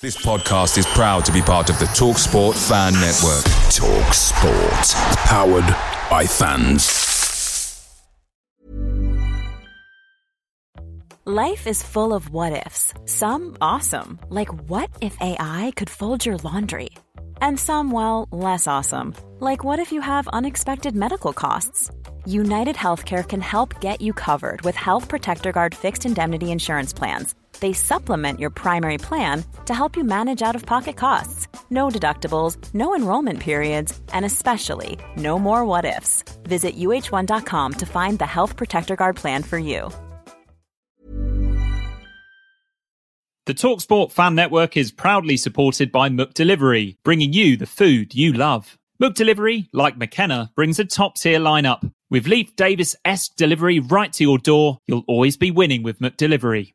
This podcast is proud to be part of the Talk Sport Fan Network. Talk Sport. Powered by fans. Life is full of what ifs. Some awesome, like what if AI could fold your laundry? And some, well, less awesome, like what if you have unexpected medical costs? United Healthcare can help get you covered with Health Protector Guard fixed indemnity insurance plans they supplement your primary plan to help you manage out of pocket costs. No deductibles, no enrollment periods, and especially no more what ifs. Visit uh1.com to find the Health Protector Guard plan for you. The Talksport Fan Network is proudly supported by McDelivery, bringing you the food you love. McDelivery, like McKenna, brings a top tier lineup. With Leif Davis esque delivery right to your door, you'll always be winning with McDelivery.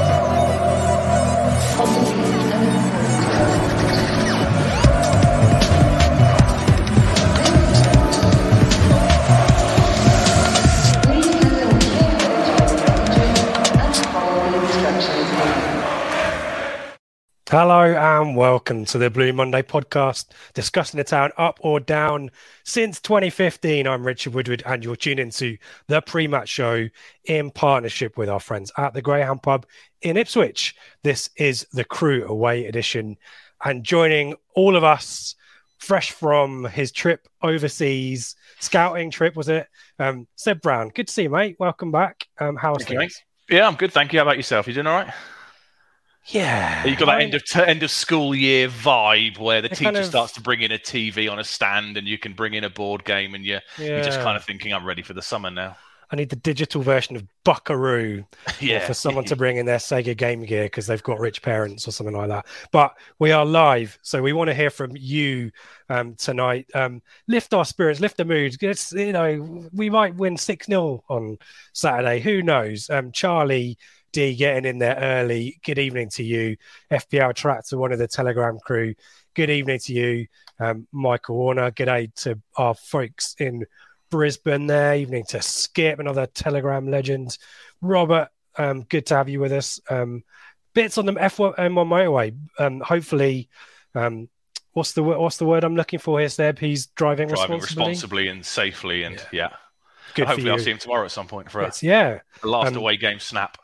Hello and welcome to the Blue Monday podcast, discussing the town up or down since 2015. I'm Richard Woodward, and you're tuned into the pre-match show in partnership with our friends at the Greyhound Pub in Ipswich. This is the Crewe Away edition, and joining all of us, fresh from his trip overseas, scouting trip was it? Um, Seb Brown, good to see you, mate. Welcome back. Um, how's things? You, yeah, I'm good. Thank you. How about yourself? You doing all right? Yeah, you got that I, end of t- end of school year vibe where the teacher kind of, starts to bring in a TV on a stand, and you can bring in a board game, and you're yeah. you're just kind of thinking, "I'm ready for the summer now." I need the digital version of Buckaroo yeah. for someone to bring in their Sega Game Gear because they've got rich parents or something like that. But we are live, so we want to hear from you um, tonight. Um, lift our spirits, lift the mood. It's, you know, we might win 6 0 on Saturday. Who knows? Um, Charlie D getting in there early. Good evening to you, FPL Tractor, one of the Telegram crew. Good evening to you, um, Michael Warner. Good day to our folks in Brisbane there. Evening to Skip, another Telegram legend. Robert, um, good to have you with us. Um, bits on the F1 M1 motorway. Um, hopefully, um, what's the what's the word I'm looking for here, Seb? He's driving, driving responsibly. responsibly and safely, and yeah. yeah. Good hopefully, I'll see him tomorrow at some point for us. Yeah, the last um, away game snap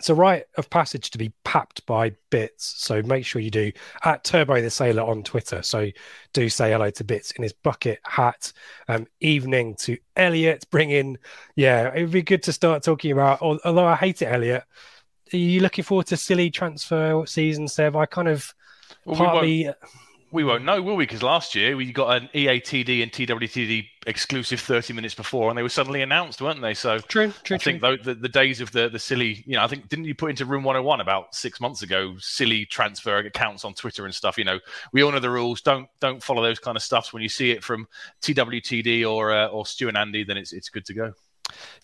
it's a rite of passage to be papped by bits. So make sure you do at Turbo the Sailor on Twitter. So do say hello to Bits in his bucket hat. Um, evening to Elliot. Bring in, yeah, it would be good to start talking about. Although I hate it, Elliot. Are you looking forward to silly transfer season, Seb? I kind of well, partly. We we won't know, will we? Because last year we got an EADT and TWTD exclusive 30 minutes before, and they were suddenly announced, weren't they? So true, true. I think true. the, the days of the, the silly, you know, I think didn't you put into Room 101 about six months ago silly transfer accounts on Twitter and stuff? You know, we all know the rules. Don't don't follow those kind of stuffs. When you see it from TWTD or uh, or Stu and Andy, then it's it's good to go.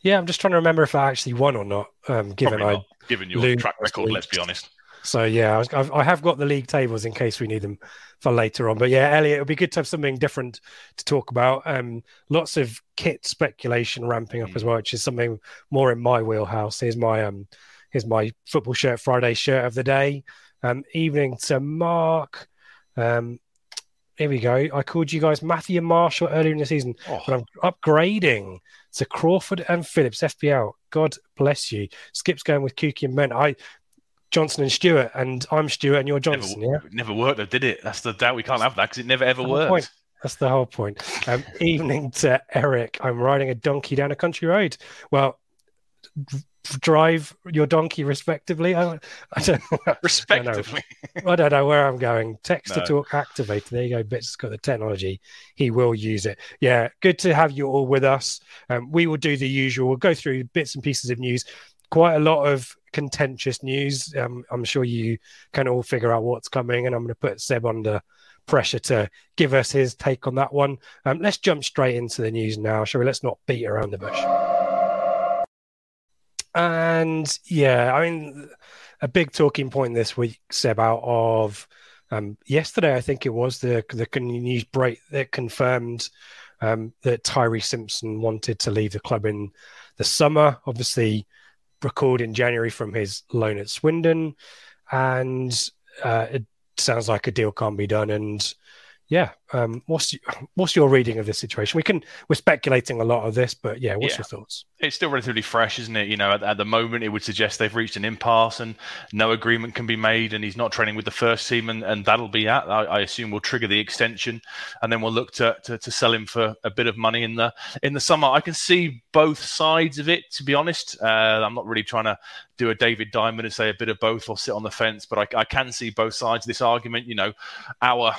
Yeah, I'm just trying to remember if I actually won or not. Um, given I given your track record, let's be honest. So yeah, I've, I have got the league tables in case we need them for later on. But yeah, Elliot, it'll be good to have something different to talk about. Um, lots of kit speculation ramping up mm. as well, which is something more in my wheelhouse. Here's my um, here's my football shirt Friday shirt of the day. Um, evening to Mark. Um, here we go. I called you guys Matthew Marshall earlier in the season, oh. but I'm upgrading to Crawford and Phillips FPL. God bless you. Skip's going with Kuki and Men. I Johnson and Stewart, and I'm Stewart and you're Johnson. Never, yeah, never worked though, did it? That's the doubt. We can't have that because it never ever worked. Point. That's the whole point. Um, evening to Eric. I'm riding a donkey down a country road. Well, drive your donkey respectively. I, I don't respectively. I don't, know. I don't know where I'm going. Text to talk activated. There you go. Bits has got the technology. He will use it. Yeah, good to have you all with us. Um, we will do the usual. We'll go through bits and pieces of news quite a lot of contentious news. Um, I'm sure you can all figure out what's coming, and I'm going to put Seb under pressure to give us his take on that one. Um, let's jump straight into the news now, shall we? Let's not beat around the bush. And yeah, I mean, a big talking point this week, Seb, out of um, yesterday, I think it was the the news break that confirmed um, that Tyreece Simpson wanted to leave the club in the summer. Obviously, recalled in January from his loan at Swindon, and uh, it sounds like a deal can't be done. And yeah, um, what's what's your reading of this situation? We can we're speculating a lot of this, but yeah, what's yeah. your thoughts? It's still relatively fresh, isn't it? You know, at, at, the moment, it would suggest they've reached an impasse and no agreement can be made, and he's not training with the first team, and, and that'll be at. I, I assume will trigger the extension, and then we'll look to, to, to sell him for a bit of money in the in the summer. I can see both sides of it, to be honest. Uh, I'm not really trying to do a David Diamond and say a bit of both or sit on the fence, but I, I can see both sides of this argument. You know, our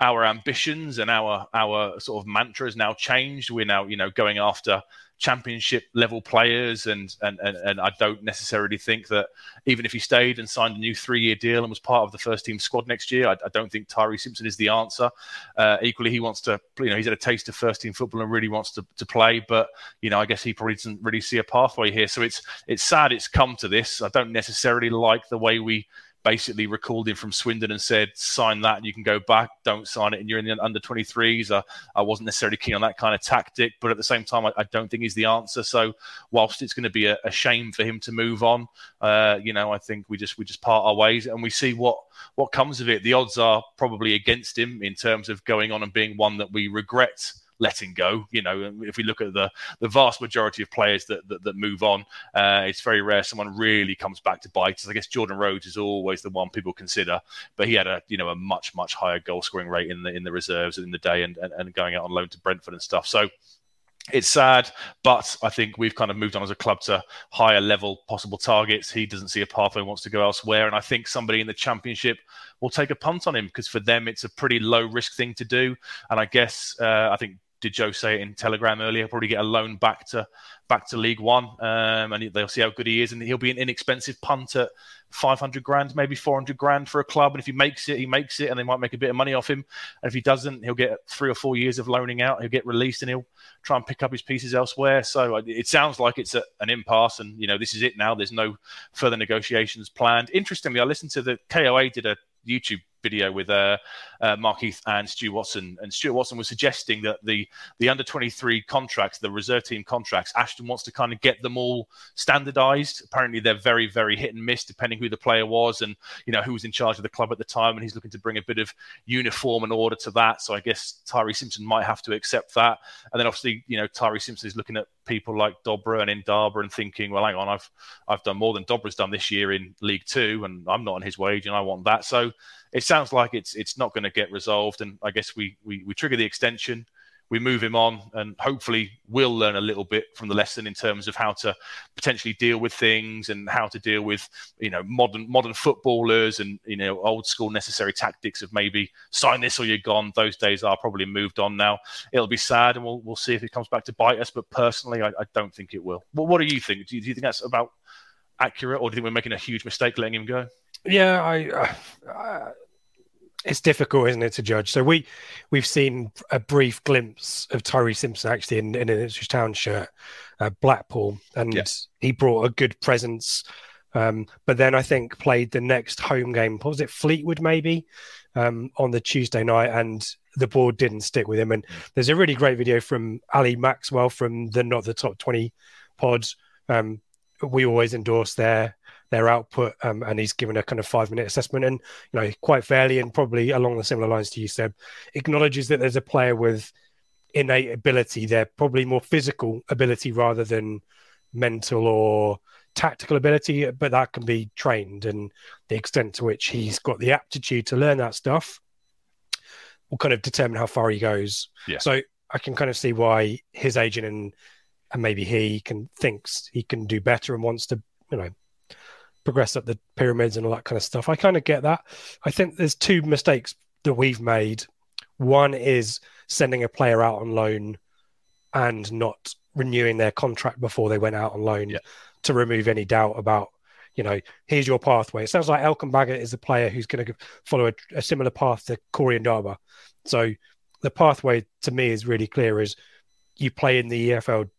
our ambitions and our our sort of mantra has now changed. We're now you know going after championship level players and and and, and I don't necessarily think that even if he stayed and signed a new three year deal and was part of the first team squad next year, I, I don't think Tyreece Simpson is the answer. Uh, equally, he wants to you know he's had a taste of first team football and really wants to, to play, but you know I guess he probably doesn't really see a pathway here. So it's it's sad it's come to this. I don't necessarily like the way we basically recalled him from Swindon and said, sign that and you can go back. Don't sign it and you're in the under 23s. I, I wasn't necessarily keen on that kind of tactic, but at the same time, I, I don't think he's the answer. So whilst it's going to be a, a shame for him to move on, uh, you know, I think we just we just part our ways and we see what what comes of it. The odds are probably against him in terms of going on and being one that we regret letting go. You know, if we look at the the vast majority of players that that, that move on, uh, it's very rare someone really comes back to bite us. I guess Jordan Rhodes is always the one people consider, but he had a you know a much much higher goal scoring rate in the in the reserves in the day and, and, and going out on loan to Brentford and stuff. So it's sad, but I think we've kind of moved on as a club to higher level possible targets. He doesn't see a pathway, wants to go elsewhere. And I think somebody in the championship will take a punt on him because for them, it's a pretty low risk thing to do. And I guess, uh, I think did Joe say it in Telegram earlier? Probably get a loan back to back to League One, um, and they'll see how good he is, and he'll be an inexpensive punt at 500 grand, maybe 400 grand for a club. And if he makes it, he makes it, and they might make a bit of money off him. And if he doesn't, he'll get three or four years of loaning out. He'll get released, and he'll try and pick up his pieces elsewhere. So uh, it sounds like it's a, an impasse, and you know this is it now. There's no further negotiations planned. Interestingly, I listened to the KOA did a YouTube video with uh, uh, Mark Heath and Stu Watson, and Stuart Watson was suggesting that the the under twenty three contracts, the reserve team contracts, Ashton wants to kind of get them all standardised. Apparently, they're very very hit and miss depending who the player was and you know who was in charge of the club at the time, and he's looking to bring a bit of uniform and order to that. So I guess Tyreece Simpson might have to accept that, and then obviously you know Tyreece Simpson is looking at people like Dobra and Ndaba and thinking, well, hang on, I've I've done more than Dobra's done this year in League Two, and I'm not on his wage, and I want that. So it sounds like it's it's not going to get resolved, and I guess we, we we trigger the extension, we move him on, and hopefully we'll learn a little bit from the lesson in terms of how to potentially deal with things and how to deal with you know modern modern footballers and you know old school necessary tactics of maybe sign this or you're gone. Those days are probably moved on now. It'll be sad, and we'll we'll see if it comes back to bite us. But personally, I, I don't think it will. Well, what do you think? Do you, do you think that's about accurate, or do you think we're making a huge mistake letting him go? Yeah, I, uh, it's difficult, isn't it, to judge? So we we've seen a brief glimpse of Tyreece Simpson actually in, in an Ipswich Town shirt, uh, Blackpool, and he brought a good presence. Um, but then I think played the next home game. What was it Fleetwood maybe um, on the Tuesday night, and the board didn't stick with him. And there's a really great video from Ali Maxwell from the Not the Top Twenty pod. Um, we always endorse their their output, um, and he's given a kind of five minute assessment, and you know quite fairly and probably along the similar lines to you, Seb, acknowledges that there's a player with innate ability. They're probably more physical ability rather than mental or tactical ability, but that can be trained, and the extent to which he's got the aptitude to learn that stuff will kind of determine how far he goes. Yeah. So I can kind of see why his agent and and maybe he can thinks he can do better and wants to you know progress up the pyramids and all that kind of stuff. I kind of get that. I think there's two mistakes that we've made. One is sending a player out on loan and not renewing their contract before they went out on loan yeah. to remove any doubt about you know, here's your pathway. It sounds like Elkan Baggott is a player who's going to follow a, a, similar path to Corrie Ndaba. So the pathway to me is really clear: is you play in the EFL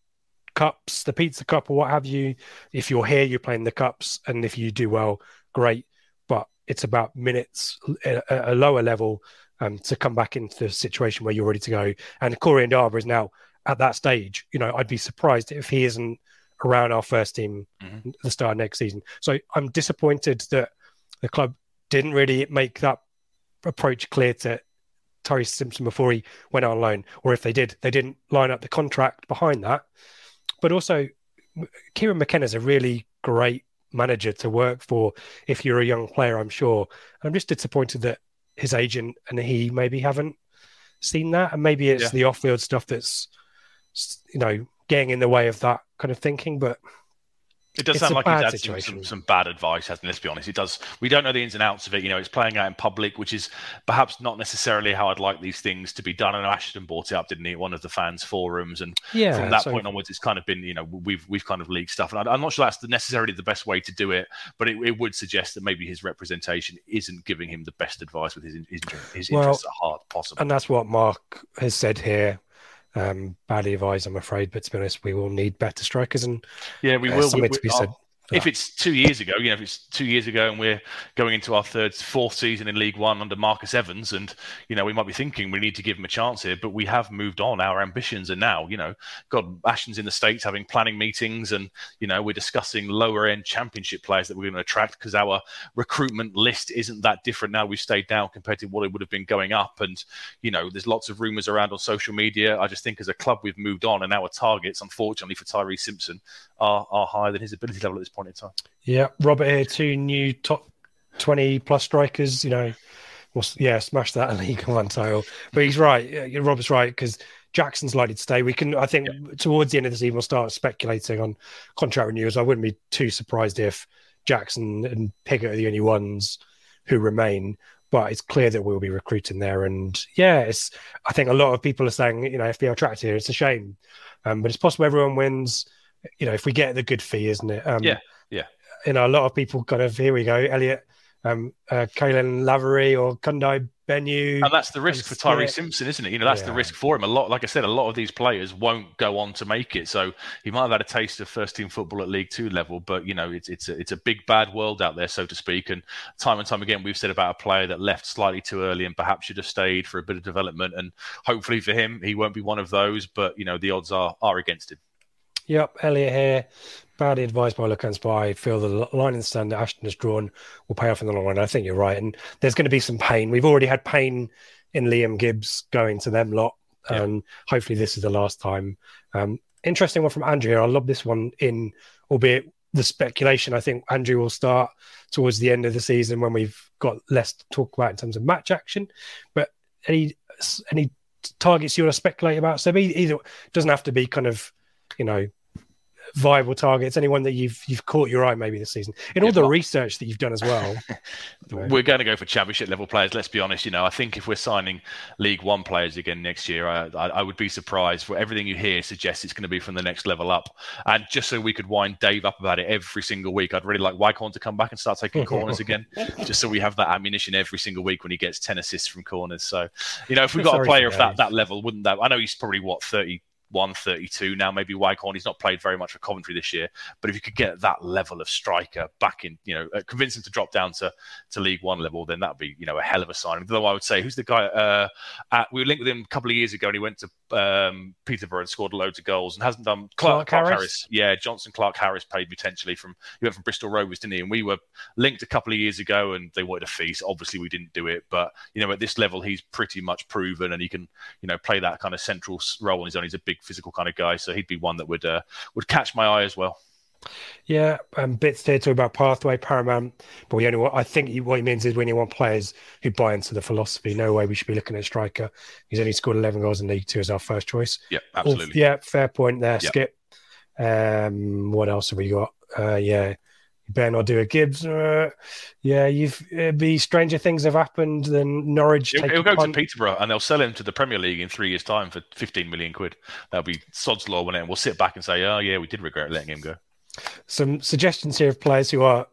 Cups, the Pizza Cup, or what have you. If you're here, you're playing the Cups, and if you do well, great. But it's about minutes at a lower level um, to come back into the situation where you're ready to go. And Corrie Ndaba is now at that stage. You know, I'd be surprised if he isn't around our first team mm-hmm. the start next season. So I'm disappointed that the club didn't really make that approach clear to Tyreece Simpson before he went on loan, or if they did, they didn't line up the contract behind that. But also, Kieran McKenna is a really great manager to work for if you're a young player, I'm sure. And I'm just disappointed that his agent and he maybe haven't seen that, and maybe it's yeah. the off-field stuff that's you know getting in the way of that kind of thinking. But it does sound like he's had some, some, some, bad advice, hasn't it? Let's be honest. It does. We don't know the ins and outs of it. You know, it's playing out in public, which is perhaps not necessarily how I'd like these things to be done. I know Ashton brought it up, didn't he? One of the fans' forums, and yeah, from that so... point onwards, it's kind of been, you know, we've we've kind of leaked stuff, and I, am not sure that's necessarily the best way to do it, but it, it, would suggest that maybe his representation isn't giving him the best advice with his his, his well, interests at heart possible. And that's what Mark has said here um, badly advised, I'm afraid. But to be honest, we will need better strikers, and yeah, we uh, will. Something we, we, to be said if it's two years ago, you know, if it's two years ago and we're going into our third, fourth season in League One under Marcus Evans, and you know, we might be thinking we need to give him a chance here, but we have moved on. Our ambitions are now, you know, God, Ashton's in the states having planning meetings, and you know, we're discussing lower end Championship players that we're going to attract because our recruitment list isn't that different now. We've stayed down compared to what it would have been going up, and you know, there's lots of rumours around on social media. I just think as a club we've moved on, and our targets, unfortunately for Tyreece Simpson, are are higher than his ability level at this point in time. Yeah, Robert here, two new top twenty plus strikers. You know, well, yeah, smash that League One title. But he's right. Robert's right because Jackson's likely to stay. We can, I think, yeah. towards the end of the season, we'll start speculating on contract renewals. I wouldn't be too surprised if Jackson and Pigott are the only ones who remain. But it's clear that we'll be recruiting there, and yeah, it's. I think a lot of people are saying, you know, FPL tracked here. It's a shame, um, but it's possible everyone wins you know, if we get the good fee, isn't it? Um, yeah, yeah. You know, a lot of people kind of here we go, Elliot, um, uh, Caolan Lavery or Kundai Benyu. And that's the risk for Tyreece Simpson, isn't it? You know, that's yeah. the risk for him. A lot, like I said, a lot of these players won't go on to make it. So he might have had a taste of first team football at League Two level, but you know, it's it's a, it's a big bad world out there, so to speak. And time and time again, we've said about a player that left slightly too early and perhaps should have stayed for a bit of development. And hopefully for him, he won't be one of those. But you know, the odds are are against him. Yep, Elliot here. Badly advised by Lucans, but I feel the line in the stand that Ashton has drawn will pay off in the long run. I think you're right. And there's going to be some pain. We've already had pain in Liam Gibbs going to them lot. And hopefully this is the last time. Um, interesting one from Andrew. I love this one in, albeit the speculation. I think Andrew will start towards the end of the season when we've got less to talk about in terms of match action. But any any targets you want to speculate about? So either doesn't have to be kind of you know viable targets? Anyone that you've you've caught your eye maybe this season in all the research that you've done as well? we're going to go for championship level players. Let's be honest. You know, I think if we're signing League One players again next year, I, I, I would be surprised. For everything you hear suggests it's going to be from the next level up. And just so we could wind Dave up about it every single week, I'd really like Waghorn to come back and start taking corners again, just so we have that ammunition every single week when he gets ten assists from corners. So, you know, if we've got a player of that that level, wouldn't that? I know he's probably what thirty 132 now. Maybe Waghorn, he's not played very much for Coventry this year, but if you could get that level of striker back in, you know, uh, convince him to drop down to, to League One level, then that'd be, you know, a hell of a signing. Though I would say, who's the guy? Uh, at, we were linked with him a couple of years ago, and he went to um, Peterborough and scored loads of goals and hasn't done. Clarke, Clarke, Clark Harris? Harris? yeah, Jonson Clarke-Harris paid potentially from he went from Bristol Rovers, didn't he? And we were linked a couple of years ago, and they wanted a fee. So obviously, we didn't do it, but you know, at this level, he's pretty much proven, and he can, you know, play that kind of central role on his own. He's a big physical kind of guy so he'd be one that would uh, would catch my eye as well. Yeah, um, bits there talk about pathway paramount, but we only want, I think he, what he means is when you want players who buy into the philosophy. No way we should be looking at striker. He's only scored eleven goals in League Two as our first choice. Yeah, absolutely. yeah, fair point there, Skip. Um, what else have we got? Uh, yeah, better not do a Gibbs. Uh, yeah, you've it'd be stranger things have happened than Norwich. He'll, he'll go to Peterborough and they'll sell him to the Premier League in three years' time for 15 million quid. That'll be sod's law when it. And we'll sit back and say, oh yeah, we did regret letting him go. Some suggestions here of players who are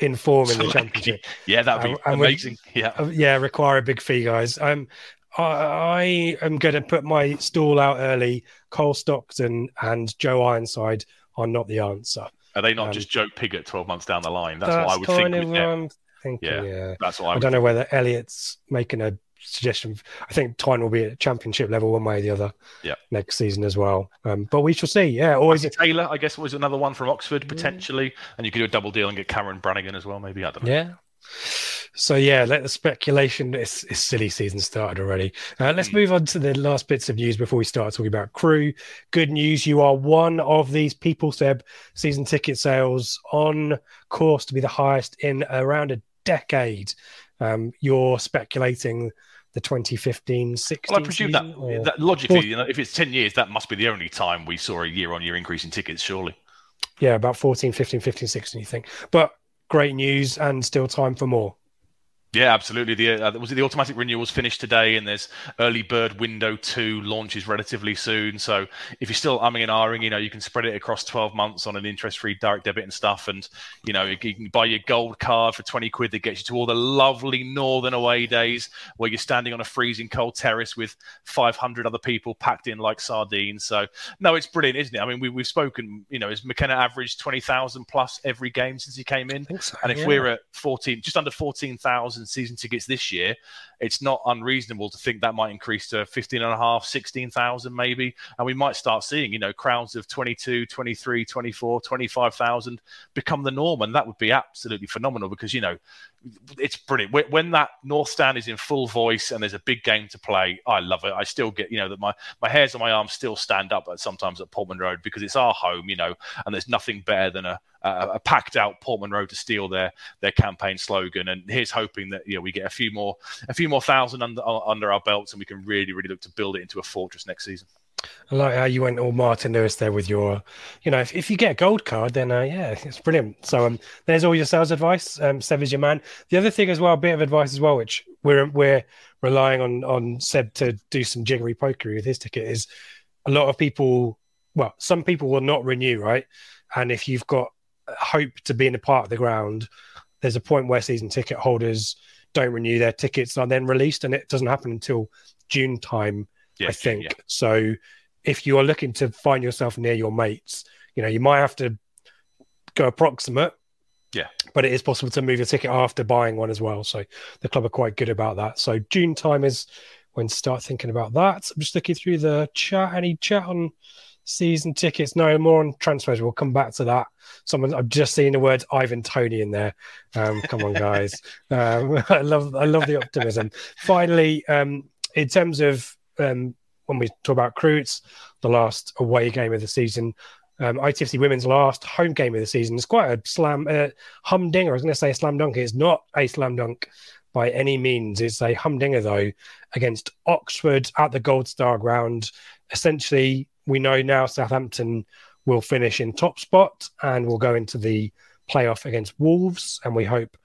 in form in the championship. yeah, that'd be we- amazing. Yeah. Uh, yeah, require a big fee, guys. Um, I, I am going to put my stall out early. Cole Stockton and Joe Ironside are not the answer. Are they not um, just Joe Pigott 12 months down the line? That's, what I would kind think. of with them. thinking. Yeah. Yeah, That's what I I don't know whether Elliot's making a suggestion. I think Tyne will be at championship level one way or the other. Yeah. next season as well. Um, but we shall see. Yeah, always. Taylor, I guess, was another one from Oxford potentially, and you could do a double deal and get Cameron Brannagan as well. Maybe I don't know. Yeah. So yeah, let the speculation. It's, it's silly season started already. Uh, let's Hmm. move on to the last bits of news before we start talking about Crewe. Good news: you are one of these people. Seb season ticket sales on course to be the highest in around a decade. Um, you're speculating the 2015 16 Well, I presume that, or- that logically, you know, if it's 10 years, that must be the only time we saw a year on year increase in tickets, surely. yeah, about 14, 15, 15, 16, you think. But great news and still time for more. Yeah, absolutely. The uh, was it the automatic renewals finished today, and there's early bird window two launches relatively soon. So if you're still umming and ahhing, you know you can spread it across 12 months on an interest-free direct debit and stuff, and you know you can buy your gold card for 20 quid that gets you to all the lovely northern away days where you're standing on a freezing cold terrace with 500 other people packed in like sardines. So no, it's brilliant, isn't it? I mean, we, we've spoken. You know, has McKenna averaged 20,000 plus every game since he came in? So. And if yeah. we're at 14, just under 14,000 season tickets this year, it's not unreasonable to think that might increase to 15 and a half, 16,000 maybe. And we might start seeing, you know, crowds of 22, 23, 24, 25,000 become the norm. And that would be absolutely phenomenal because, you know, it's brilliant. When- that North Stand is in full voice and there's a big game to play, I love it. I still get, you know, that my, my hairs on my arms still stand up at sometimes at Portman Road because it's our home, you know, and there's nothing better than a, a, a packed out Portman Road to steal their their campaign slogan. And here's hoping that you know we get a few more a few more thousand under under our belts and we can really really look to build it into a fortress next season. I like how you went all Martin Lewis there with your, you know, if, if you get a gold card, then uh, yeah, it's brilliant. So um, there's all your sales advice. Um, Seb is your man. The other thing as well, a bit of advice as well, which we're we're relying on on Seb to do some jiggery pokery with his ticket is a lot of people. Well, some people will not renew, right? And if you've got hope to be in a part of the ground, there's a point where season ticket holders don't renew their tickets are then released, and it doesn't happen until June time Yeah, I think. yeah. So if you are looking to find yourself near your mates, you know, you might have to go approximate. Yeah. But it is possible to move a ticket after buying one as well. So the club are quite good about that. So June time is when to start thinking about that. I'm just looking through the chat. Any chat on season tickets? No, more on transfers. We'll come back to that. Someone I've just seen the words Ivan Toney in there. Um, come on, guys. um, I love I love the optimism. Finally, um, in terms of um, when we talk about Crewe, the last away game of the season. Um, ITFC women's last home game of the season. It's quite a slam uh, humdinger. I was going to say a slam dunk. It's not a slam dunk by any means. It's a humdinger though against Oxford at the Gold Star ground. Essentially, we know now Southampton will finish in top spot and will go into the playoff against Wolves, and we hope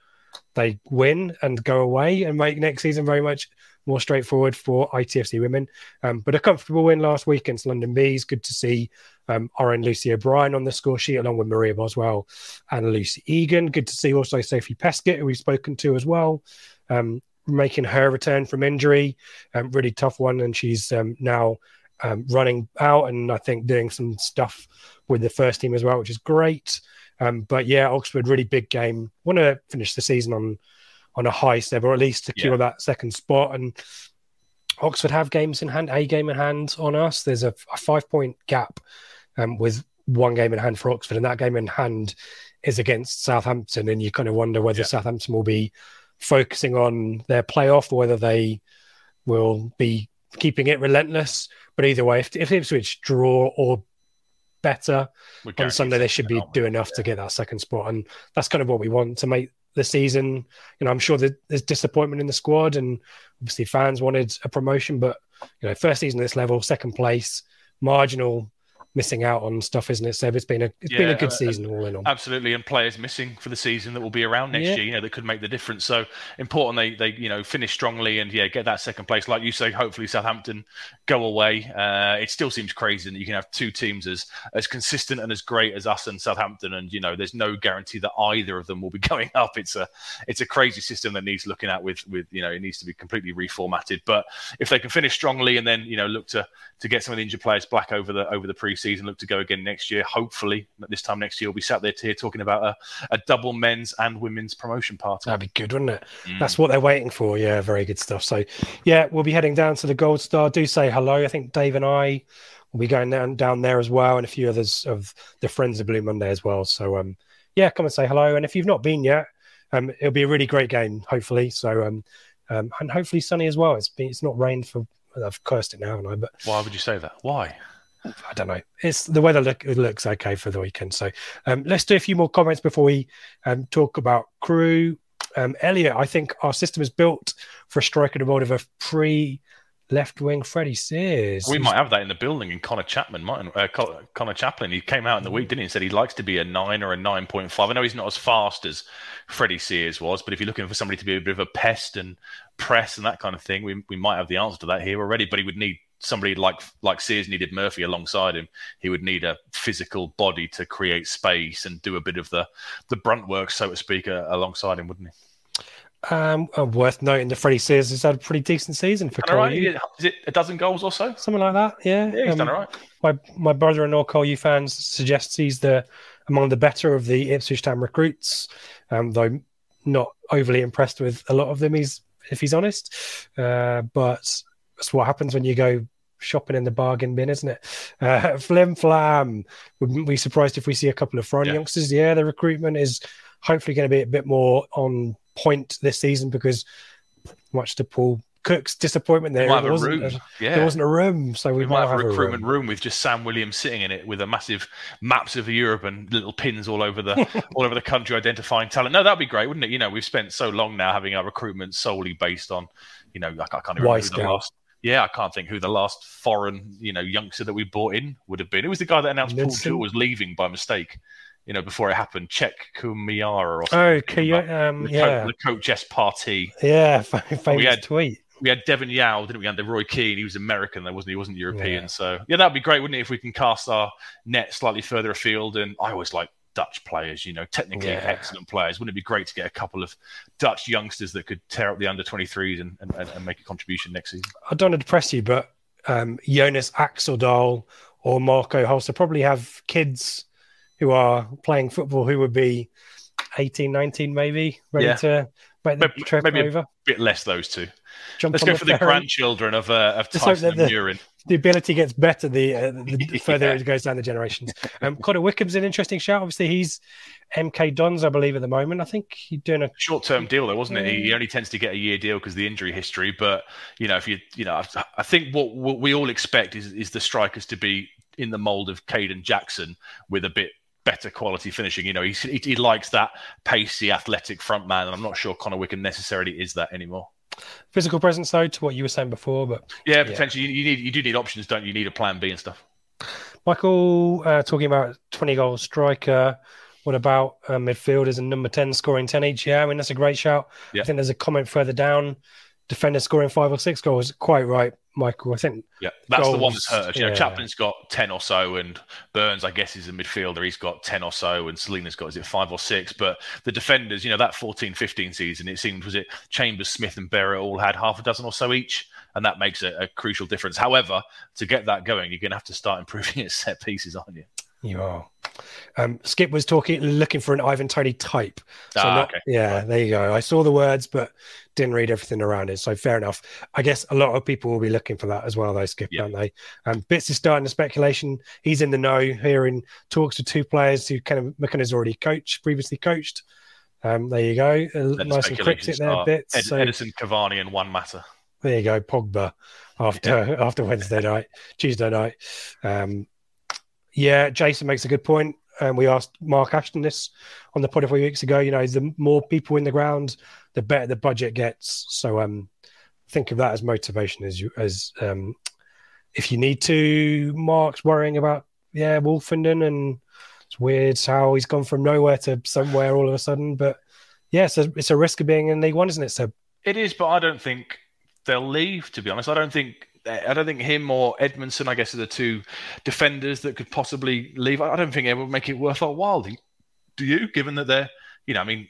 they win and go away and make next season very much more straightforward for ITFC women. Um, but a comfortable win last week against London Bees. Good to see um, our own Lucy O'Brien on the score sheet, along with Maria Boswell and Lucy Egan. Good to see also Sophie Peskett, who we've spoken to as well, um, making her return from injury. Um, really tough one, and she's um, now um, running out and I think doing some stuff with the first team as well, which is great. Um, but yeah, Oxford really big game. Want to finish the season on on a high step, or at least secure Yeah. that second spot. And Oxford have games in hand, a game in hand on us. There's a, a five point gap um, with one game in hand for Oxford, and that game in hand is against Southampton. And you kind of wonder whether Yeah. Southampton will be focusing on their playoff or whether they will be keeping it relentless. But either way, if, if Ipswich draw or better, on Sunday they should be aren't we? do enough to get that second spot, and that's kind of what we want to make the season. You know, I'm sure that there's disappointment in the squad, and obviously fans wanted a promotion, but you know, first season at this level, second place, marginal missing out on stuff, isn't it, Seb? It's been a it's been a good uh, season all in all. Absolutely, and players missing for the season that will be around next Yeah. year, you know, that could make the difference. So important they they you know finish strongly and yeah get that second place. Like you say, hopefully Southampton go away. Uh, it still seems crazy that you can have two teams as as consistent and as great as us and Southampton, and you know there's no guarantee that either of them will be going up. It's a it's a crazy system that needs looking at with with you know it needs to be completely reformatted. But if they can finish strongly and then you know look to to get some of the injured players back over the over the preseason, look to go again next year. Hopefully, this time next year we'll be sat there here talking about a, a double men's and women's promotion party. That'd be good, wouldn't it? Mm. That's what they're waiting for. Yeah, very good stuff. So, yeah, we'll be heading down to the Gold Star. Do say hello. I think Dave and I will be going down down there as well, and a few others of the friends of Blue Monday as well. So, um, yeah, come and say hello. And if you've not been yet, um, it'll be a really great game, hopefully. So, um, um, and hopefully sunny as well. It's been it's not rained for. I've cursed it now, haven't I? But Why would you say that? Why? I don't know. It's the weather look it looks okay for the weekend. So um, let's do a few more comments before we um, talk about Crewe. Um, Elliot, I think our system is built for a striker the mold of a pre left wing Freddie Sears. We might have that in the building in Connor Chapman, mightn't uh, Connor Chaplin. He came out in the week, didn't he? And said he likes to be a nine or a nine point five. I know he's not as fast as Freddie Sears was, but if you're looking for somebody to be a bit of a pest and press and that kind of thing, we we might have the answer to that here already. But he would need somebody like like Sears needed Murphy alongside him. He would need a physical body to create space and do a bit of the the brunt work, so to speak, uh, alongside him, wouldn't he? Um, uh, worth noting that Freddie Sears has had a pretty decent season for all right? Cole. Is it a dozen goals or so? Something like that, yeah. Yeah, he's Um, done all right. my my brother-in-law Cole U fans suggests he's the among the better of the Ipswich Town recruits, um, though not overly impressed with a lot of them. He's if he's honest, uh, but that's what happens when you go shopping in the bargain bin, isn't it? Uh, Flim Flam, wouldn't be surprised if we see a couple of foreign Yeah. youngsters. Yeah, the recruitment is hopefully going to be a bit more on point this season because much to Paul Cook's disappointment there, have wasn't room. a- Yeah. there wasn't a room, so we, We might have a recruitment room. with just Sam Williams sitting in it with a massive maps of Europe and little pins all over the all over the country identifying talent. No, that'd be great, wouldn't it? You know, we've spent so long now having our recruitment solely based on, you know, I, I can't even remember the last. Yeah, I can't think who the last foreign, you know, youngster that we brought in would have been. It was the guy that announced Paul? Jewell was leaving by mistake. You know, before it happened, Czech Kumiara or something. Oh, Kia, um, the, yeah, coach, the coach S Party. yeah, famous had- tweet. we had Devon Yao, didn't we? And the Roy Keane, he was American, though, wasn't he? He wasn't European. Yeah. So yeah, that'd be great, wouldn't it, if we can cast our net slightly further afield? And I always like Dutch players, you know, technically Yeah. excellent players. Wouldn't it be great to get a couple of Dutch youngsters that could tear up the under 23s and, and, and make a contribution next season? I don't want to depress you, but um, Jonas Axeldahl or Marco Holster probably have kids who are playing football who would be 18, 19 maybe, ready Yeah. to make the Maybe- trip maybe a over. bit less those two. Jump Let's go the for the grandchildren of uh, of Just hope Tyson that the- Murin. The ability gets better the, uh, the the further Yeah. it goes down the generations. Um, Connor Wickham's an interesting shout. Obviously, he's MK Dons, I believe, at the moment. I think he's doing a short term deal though, wasn't it? He, only tends to get a year deal because of the injury history. But you know, if you you know, I, I think what, what we all expect is is the strikers to be in the mold of Kayden Jackson with a bit better quality finishing. You know, he he, he likes that pacey, athletic front man, and I'm not sure Connor Wickham necessarily is that anymore. Physical presence, though, to what you were saying before. But Yeah, potentially you, you need you do need options, don't you? You need a plan B and stuff. Michael, uh, talking about 20 goal striker. What about uh, midfielders and number 10 scoring 10 each? Yeah, I mean, that's a great shout. Yeah. I think there's a comment further down. Defender scoring five or six goals. Quite right, Michael. I think Yeah, that's the one that's hurt. You know. Chaplin's got ten or so, and Burns, I guess, is a midfielder. He's got ten or so, and Selena's got is it five or six? But the defenders, you know, that 14-15 season, it seemed was it Chambers, Smith, and Barrett all had half a dozen or so each, and that makes a, a crucial difference. However, to get that going, you're going to have to start improving at set pieces, aren't you? you are. Um, Skip was talking, looking for an Ivan Toney type. So Ah, not- okay. Yeah, there you go. I saw the words, but didn't read everything around it. So fair enough. I guess a lot of people will be looking for that as well, though, Skip, Yeah. aren't they? Um, Bits is starting the speculation. He's in the know, hearing talks with two players who kind of McKenna's already coached, previously coached. Um, there you go. Uh, the nice and cryptic there. Bits. Ed- so Edinson, Cavani, and Juan Mata. there you go. Pogba after after Wednesday night, Tuesday night. Um, yeah, Jason makes a good point. Um, we asked Mark Ashton this on the pod a few weeks ago. You know, the more people in the ground, the better the budget gets. So um, think of that as motivation as you as um, if you need to. Mark's worrying about yeah, Woolfenden, and it's weird how he's gone from nowhere to somewhere all of a sudden. But yeah, it's a, it's a risk of being in League One, isn't it? So it is, but I don't think they'll leave. To be honest, I don't think I don't think him or Edmundson, I guess, are the two defenders that could possibly leave. I don't think it would make it worth our while. Do you? Given that they're you know, I mean,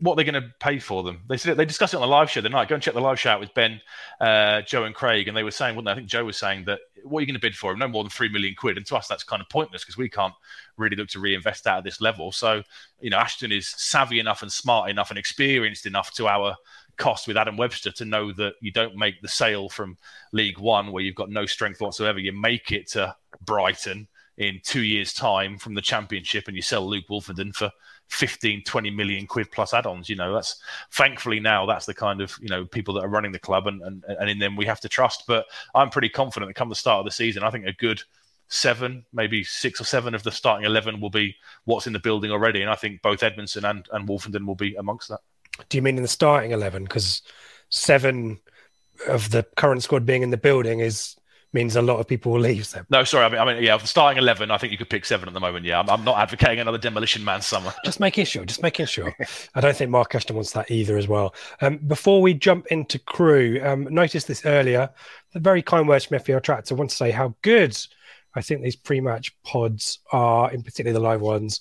what are they're going to pay for them. They said they discussed it on the live show the night. Go and check the live show out with Ben, uh, Joe, and Craig, and they were saying, well, I think Joe was saying that what are you going to bid for him? No more than three million quid, and to us that's kind of pointless because we can't really look to reinvest out at this level. So, you know, Ashton is savvy enough and smart enough and experienced enough to our cost with Adam Webster to know that you don't make the sale from League One where you've got no strength whatsoever. You make it to Brighton in two years' time from the Championship, and you sell Luke Woolfenden for 15, 20 million quid plus add-ons. You know, that's thankfully now that's the kind of you know people that are running the club, and and, and in them we have to trust. But I'm pretty confident that come the start of the season, I think a good seven, maybe six or seven of the starting eleven will be what's in the building already, and I think both Edmundson and and Woolfenden will be amongst that. Do you mean in the starting eleven? Because seven of the current squad being in the building is means a lot of people will leave. So. No, sorry. I mean, I mean, yeah, starting eleven, I think you could pick seven at the moment. Yeah, I'm, I'm not advocating another demolition man summer. just making sure. Just making sure. I don't think Mark Ashton wants that either as well. Um, before we jump into Crewe, um, noticed this earlier. The very kind words from FPL Tracks. I want to say how good I think these pre-match pods are, in particular the live ones.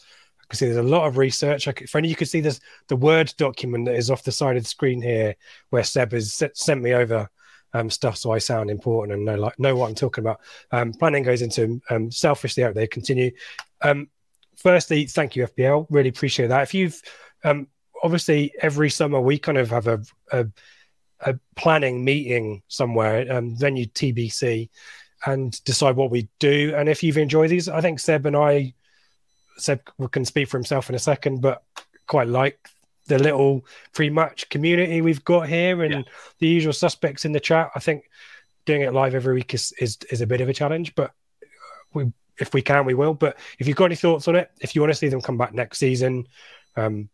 Can see there's a lot of research. I could, if only you could see this the Word document that is off the side of the screen here, where Seb has sent me over um, stuff so I sound important and know like know what I'm talking about. Um, planning goes into um, selfishly out there. Continue. Um, firstly, thank you FPL. Really appreciate that. If you've um, obviously every summer we kind of have a, a, a planning meeting somewhere, um, venue TBC, and decide what we do. And if you've enjoyed these, I think Seb and I, Seb we can speak for himself in a second, but quite like the little pre-match community we've got here and yeah. the usual suspects in the chat. I think doing it live every week is is, is a bit of a challenge, but we if we can we will. But if you've got any thoughts on it, if you want to see them come back next season, um,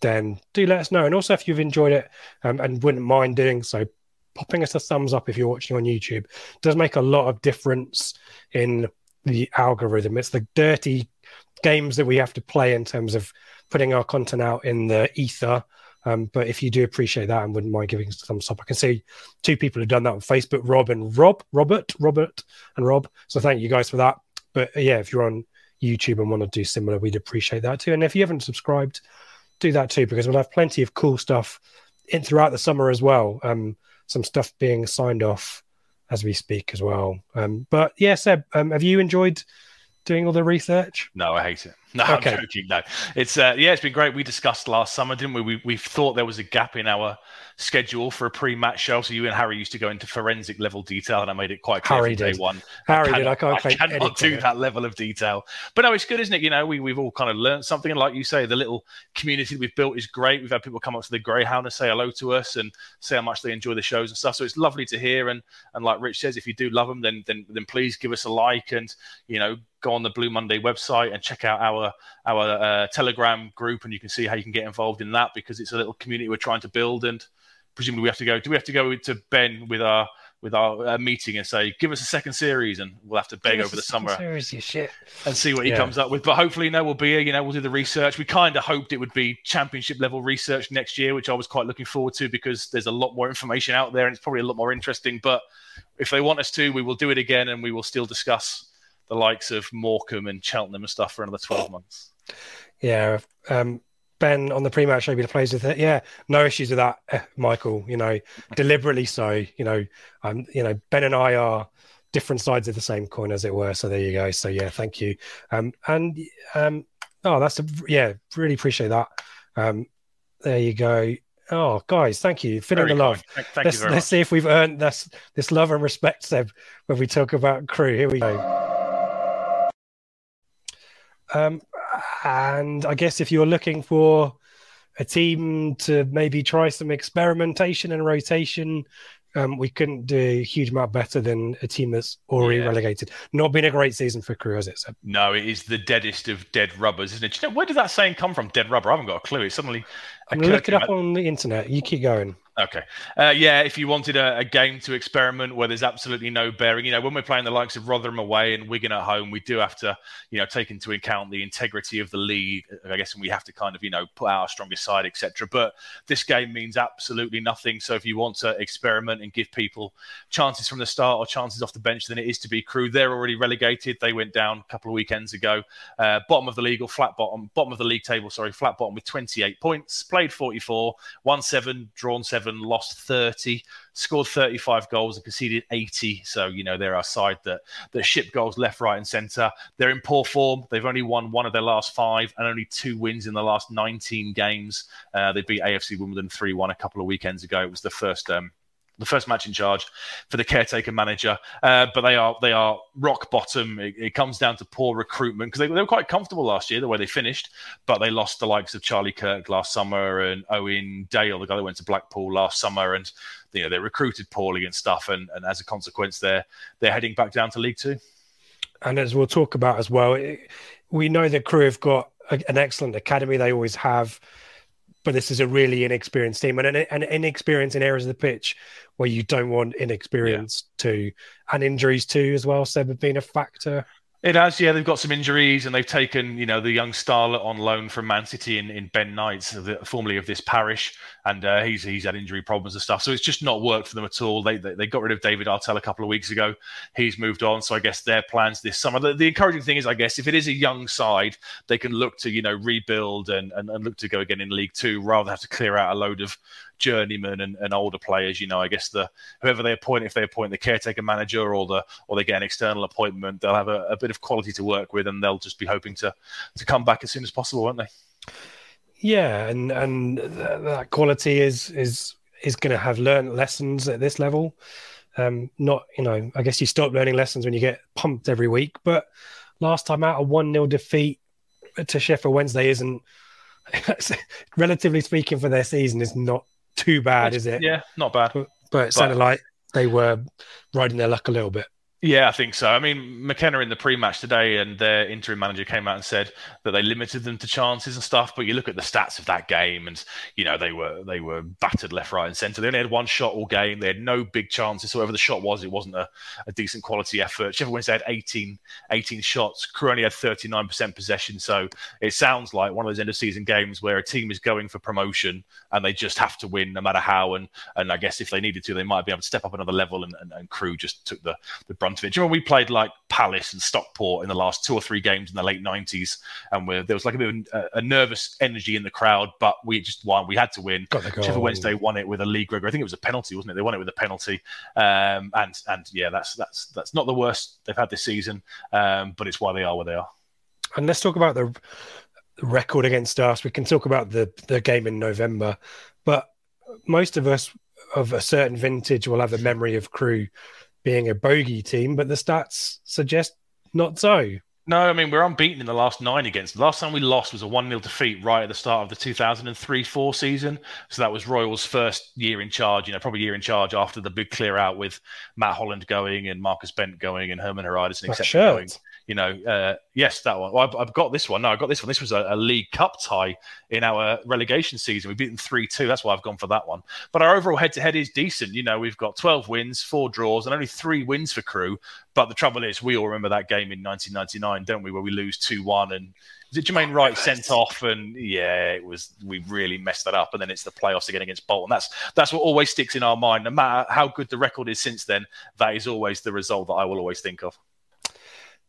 then do let us know. And also if you've enjoyed it um, and wouldn't mind doing so, popping us a thumbs up if you're watching on YouTube it does make a lot of difference in the algorithm. It's the dirty games that we have to play in terms of putting our content out in the ether. Um, but if you do appreciate that and wouldn't mind giving us some thumbs up, I can see two people have done that on Facebook, Rob and Rob, Robert, Robert and Rob. So thank you guys for that. But yeah, if you're on YouTube and want to do similar, we'd appreciate that too. And if you haven't subscribed, do that too, because we'll have plenty of cool stuff in throughout the summer as well. Um, some stuff being signed off as we speak as well. Um, but yeah, Seb, um, have you enjoyed doing all the research? No, I hate it. No, okay. I'm joking. No, it's uh, yeah, it's been great. We discussed last summer, didn't we? We we thought there was a gap in our schedule for a pre-match show. So you and Harry used to go into forensic level detail, and I made it quite clear Harry from day did. one. Harry I did. I can't. I cannot do that level of detail. But no, it's good, isn't it? You know, we we've all kind of learned something, and like you say, the little community we've built is great. We've had people come up to the Greyhound and say hello to us and say how much they enjoy the shows and stuff. So it's lovely to hear. And and like Rich says, if you do love them, then then then please give us a like and you know go on the Blue Monday website and check out our our uh, Telegram group, and you can see how you can get involved in that because it's a little community we're trying to build. And presumably, we have to go. Do we have to go to Ben with our with our uh, meeting and say, "Give us a second series," and we'll have to beg over the summer series, you shit. and see what he yeah. comes up with. But hopefully, no, we'll be here. You know, we'll do the research. We kind of hoped it would be championship level research next year, which I was quite looking forward to because there's a lot more information out there and it's probably a lot more interesting. But if they want us to, we will do it again and we will still discuss the likes of Morecambe and Cheltenham and stuff for another 12 months. Yeah. Um, ben on the pre-match show be plays with it. Yeah, no issues with that, eh, Michael. You know, deliberately so. You know, um, you know, Ben and I are different sides of the same coin, as it were. So there you go. So yeah, thank you. Um, and um, oh, that's a yeah, really appreciate that. Um, there you go. Oh, guys, thank you. Feeling the love. Thank, thank let's, let's see if we've earned this this love and respect, Seb, when we talk about Crewe. Here we go. Um, and I guess if you're looking for a team to maybe try some experimentation and rotation, um, we couldn't do a huge amount better than a team that's already yeah. relegated. Not been a great season for Crewe, has it? So. No, it is the deadest of dead rubbers, isn't it? You know, where did that saying come from? Dead rubber? I haven't got a clue. It suddenly. I'm look it up on the internet. You keep going. Okay. Uh, yeah, if you wanted a, a, game to experiment where there's absolutely no bearing, you know, when we're playing the likes of Rotherham away and Wigan at home, we do have to, you know, take into account the integrity of the league, I guess, and we have to kind of, you know, put our strongest side, etc. But this game means absolutely nothing. So if you want to experiment and give people chances from the start or chances off the bench, then it is to be Crewe. They're already relegated. They went down a couple of weekends ago. Uh, bottom of the league or flat bottom, bottom of the league table, sorry, flat bottom with 28 points, played 44, won seven, drawn seven seven, lost 30, scored 35 goals and conceded 80. So, you know, they're a side that, that ship goals left, right, and centre. They're in poor form. They've only won one of their last five and only two wins in the last 19 games. Uh, they beat AFC Wimbledon 3 1 a couple of weekends ago. It was the first. Um, the first match in charge for the caretaker manager. Uh, but they are they are rock bottom. It, it comes down to poor recruitment because they, they, were quite comfortable last year the way they finished, but they lost the likes of Charlie Kirk last summer and Owen Dale, the guy that went to Blackpool last summer, and you know they recruited poorly and stuff, and, and as a consequence, they're they're heading back down to League Two. And as we'll talk about as well, we know that Crewe have got an excellent academy. They always have but this is a really inexperienced team and an, an inexperience in areas of the pitch where you don't want inexperience yeah. to and injuries too as well. Seb have been a factor. It has, yeah. They've got some injuries, and they've taken, you know, the young starlet on loan from Man City in, in Ben Knights, formerly of this parish, and uh, he's he's had injury problems and stuff. So it's just not worked for them at all. They, they, they got rid of David Artell a couple of weeks ago. He's moved on, so I guess their plans this summer. The, the, encouraging thing is, I guess, if it is a young side, they can look to you know rebuild and, and, and look to go again in League Two rather than have to clear out a load of journeymen and, and older players. You know, I guess the whoever they appoint, if they appoint the caretaker manager or the or they get an external appointment, they'll have a, a bit of quality to work with, and they'll just be hoping to to come back as soon as possible, won't they? Yeah, and and that quality is is is going to have learned lessons at this level. Um, not you know, I guess you stop learning lessons when you get pumped every week. But last time out, a one 0 defeat to Sheffield Wednesday isn't, relatively speaking, for their season is not too bad, is it? Yeah, not bad. But, but it sounded like they were riding their luck a little bit. Yeah, I think so. I mean, McKenna in the pre-match today, and their interim manager came out and said that they limited them to chances and stuff. But you look at the stats of that game, and you know they were they were battered left, right, and centre. They only had one shot all game. They had no big chances. So whatever the shot was, it wasn't a, a decent quality effort. Sheffield Wednesday had 18, 18 shots. Crewe only had thirty nine percent possession. So it sounds like one of those end of season games where a team is going for promotion and they just have to win no matter how. And and I guess if they needed to, they might be able to step up another level. And, and, and Crewe just took the the brunt of it. Do you remember we played like Palace and Stockport in the last two or three games in the late 90s? And there was like a bit of a, a, nervous energy in the crowd, but we just won. We had to win. Sheffield Wednesday won it with a league record. I think it was a penalty, wasn't it? They won it with a penalty. Um, and and yeah, that's that's that's not the worst they've had this season, um, but it's why they are where they are. And let's talk about the record against us. We can talk about the the game in November, but most of us of a certain vintage will have a memory of Crewe being a bogey team, but the stats suggest not so. No, I mean, we're unbeaten in the last nine against. The last time we lost was a 1 0 defeat right at the start of the 2003 4 season. So that was Royle's first year in charge, you know, probably year in charge after the big clear out with Matt Holland going and Marcus Bent going and Herman Hermann Hreidarsson, etc. going you know, uh, yes, that one. Well, I've, I've, got this one. No, I've got this one. This was a, a League Cup tie in our relegation season. We beat them 3 2. That's why I've gone for that one. But our overall head to head is decent. You know, we've got 12 wins, four draws, and only three wins for Crewe. But the trouble is, we all remember that game in 1999, don't we, where we lose 2 1 and is it Jermaine Wright sent off? And yeah, it was we really messed that up. And then it's the playoffs again against Bolton. That's that's what always sticks in our mind. No matter how good the record is since then, that is always the result that I will always think of.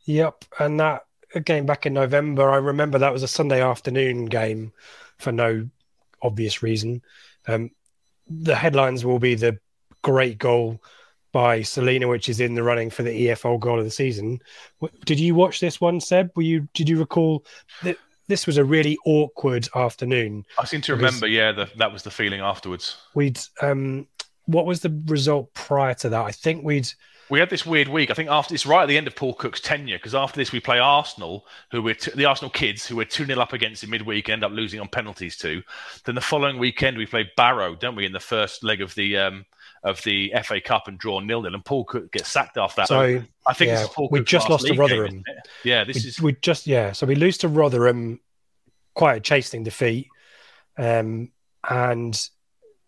Yep, and that game back in November, I remember that was a Sunday afternoon game for no obvious reason. Um, the headlines will be the great goal by Celina, which is in the running for the EFL goal of the season. Did you watch this one, Seb? Were you? Did you recall that this was a really awkward afternoon? I seem to remember. Yeah, the, that was the feeling afterwards. We'd. Um, what was the result prior to that? I think we'd we had this weird week. I think after it's right at the end of Paul Cook's tenure because after this we play Arsenal, who were t- the Arsenal kids who were two 0 up against in midweek, and end up losing on penalties to. Then the following weekend we play Barrow, don't we, in the first leg of the um, of the FA Cup and draw nil nil, and Paul Cook gets sacked after that. So I think yeah, we just lost to Rotherham. Game, yeah, this we, is we just yeah. So we lose to Rotherham, quite a chastening defeat, um, and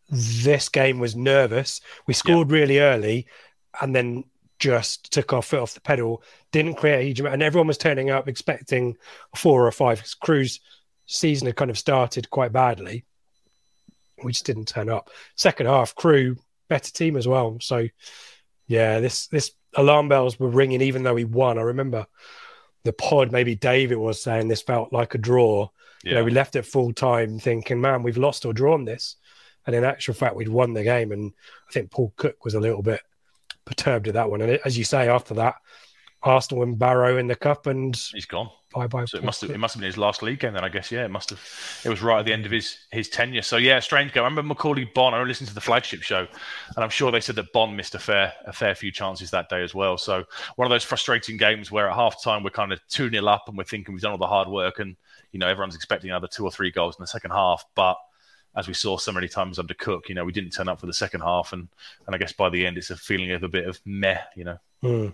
this game was nervous. We scored yeah. really early, and then just took our foot off the pedal. Didn't create a huge amount, and everyone was turning up expecting four or five. Crewe's season had kind of started quite badly. We just didn't turn up. Second half, Crewe better team as well. So yeah, this this alarm bells were ringing even though we won. I remember the pod, maybe David was saying this felt like a draw. Yeah. You know, we left at full time thinking, man, we've lost or drawn this. And in actual fact, we'd won the game. And I think Paul Cook was a little bit perturbed at that one. And as you say, after that, Arsenal and Barrow in the cup, and he's gone. Bye bye. So it must have it must have been his last league game then, I guess. Yeah, it must have. It was right at the end of his his tenure. So yeah, strange game. I remember Macaulay Bonne. I listened to the flagship show, and I'm sure they said that Bonne missed a fair a fair few chances that day as well. So one of those frustrating games where at half time we're kind of two 0 up and we're thinking we've done all the hard work, and you know everyone's expecting another two or three goals in the second half, but as we saw so many times under Cook, you know, we didn't turn up for the second half, and and I guess by the end, it's a feeling of a bit of meh, you know. Mm.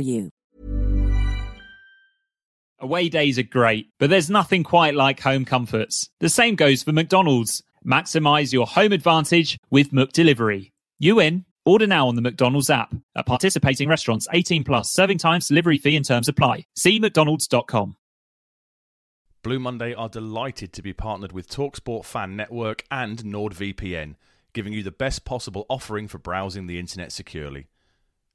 you. Away days are great, but there's nothing quite like home comforts. The same goes for McDonald's. Maximize your home advantage with McDelivery. You in? Order now on the McDonald's app. At participating restaurants, 18 plus, serving times, delivery fee and terms apply. See McDonald's.com. Blue Monday are delighted to be partnered with TalkSport Fan Network and NordVPN, giving you the best possible offering for browsing the internet securely.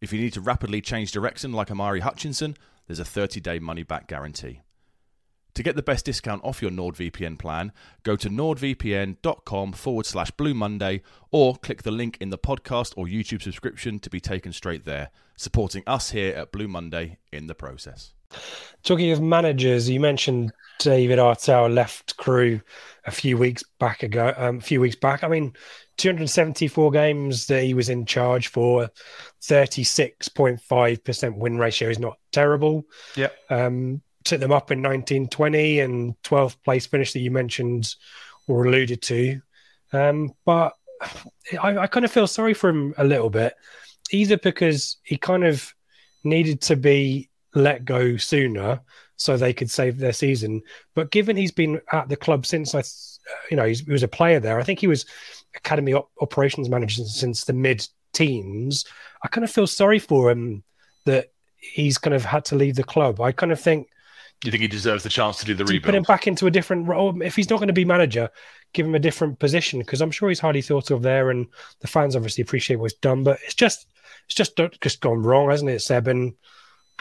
if you need to rapidly change direction like Omari Hutchinson, there's a 30 day money back guarantee. To get the best discount off your NordVPN plan, go to nordvpn.com forward slash Blue Monday or click the link in the podcast or YouTube subscription to be taken straight there, supporting us here at Blue Monday in the process. Talking of managers, you mentioned David Artell left Crewe a few weeks back ago. Um, a few weeks back, I mean, 274 games that he was in charge for, 36.5% win ratio is not terrible. Yeah. Um, took them up in 1920 and 12th place finish that you mentioned or alluded to. Um, but I, I kind of feel sorry for him a little bit, either because he kind of needed to be let go sooner so they could save their season. But given he's been at the club since I, you know, he was a player there. I think he was academy op- operations manager since the mid teens. I kind of feel sorry for him that he's kind of had to leave the club. I kind of think. Do you think he deserves the chance to do the rebuild? Put him back into a different role. If he's not going to be manager, give him a different position because I'm sure he's highly thought of there, and the fans obviously appreciate what's done. But it's just, it's just just gone wrong, hasn't it, Seb? And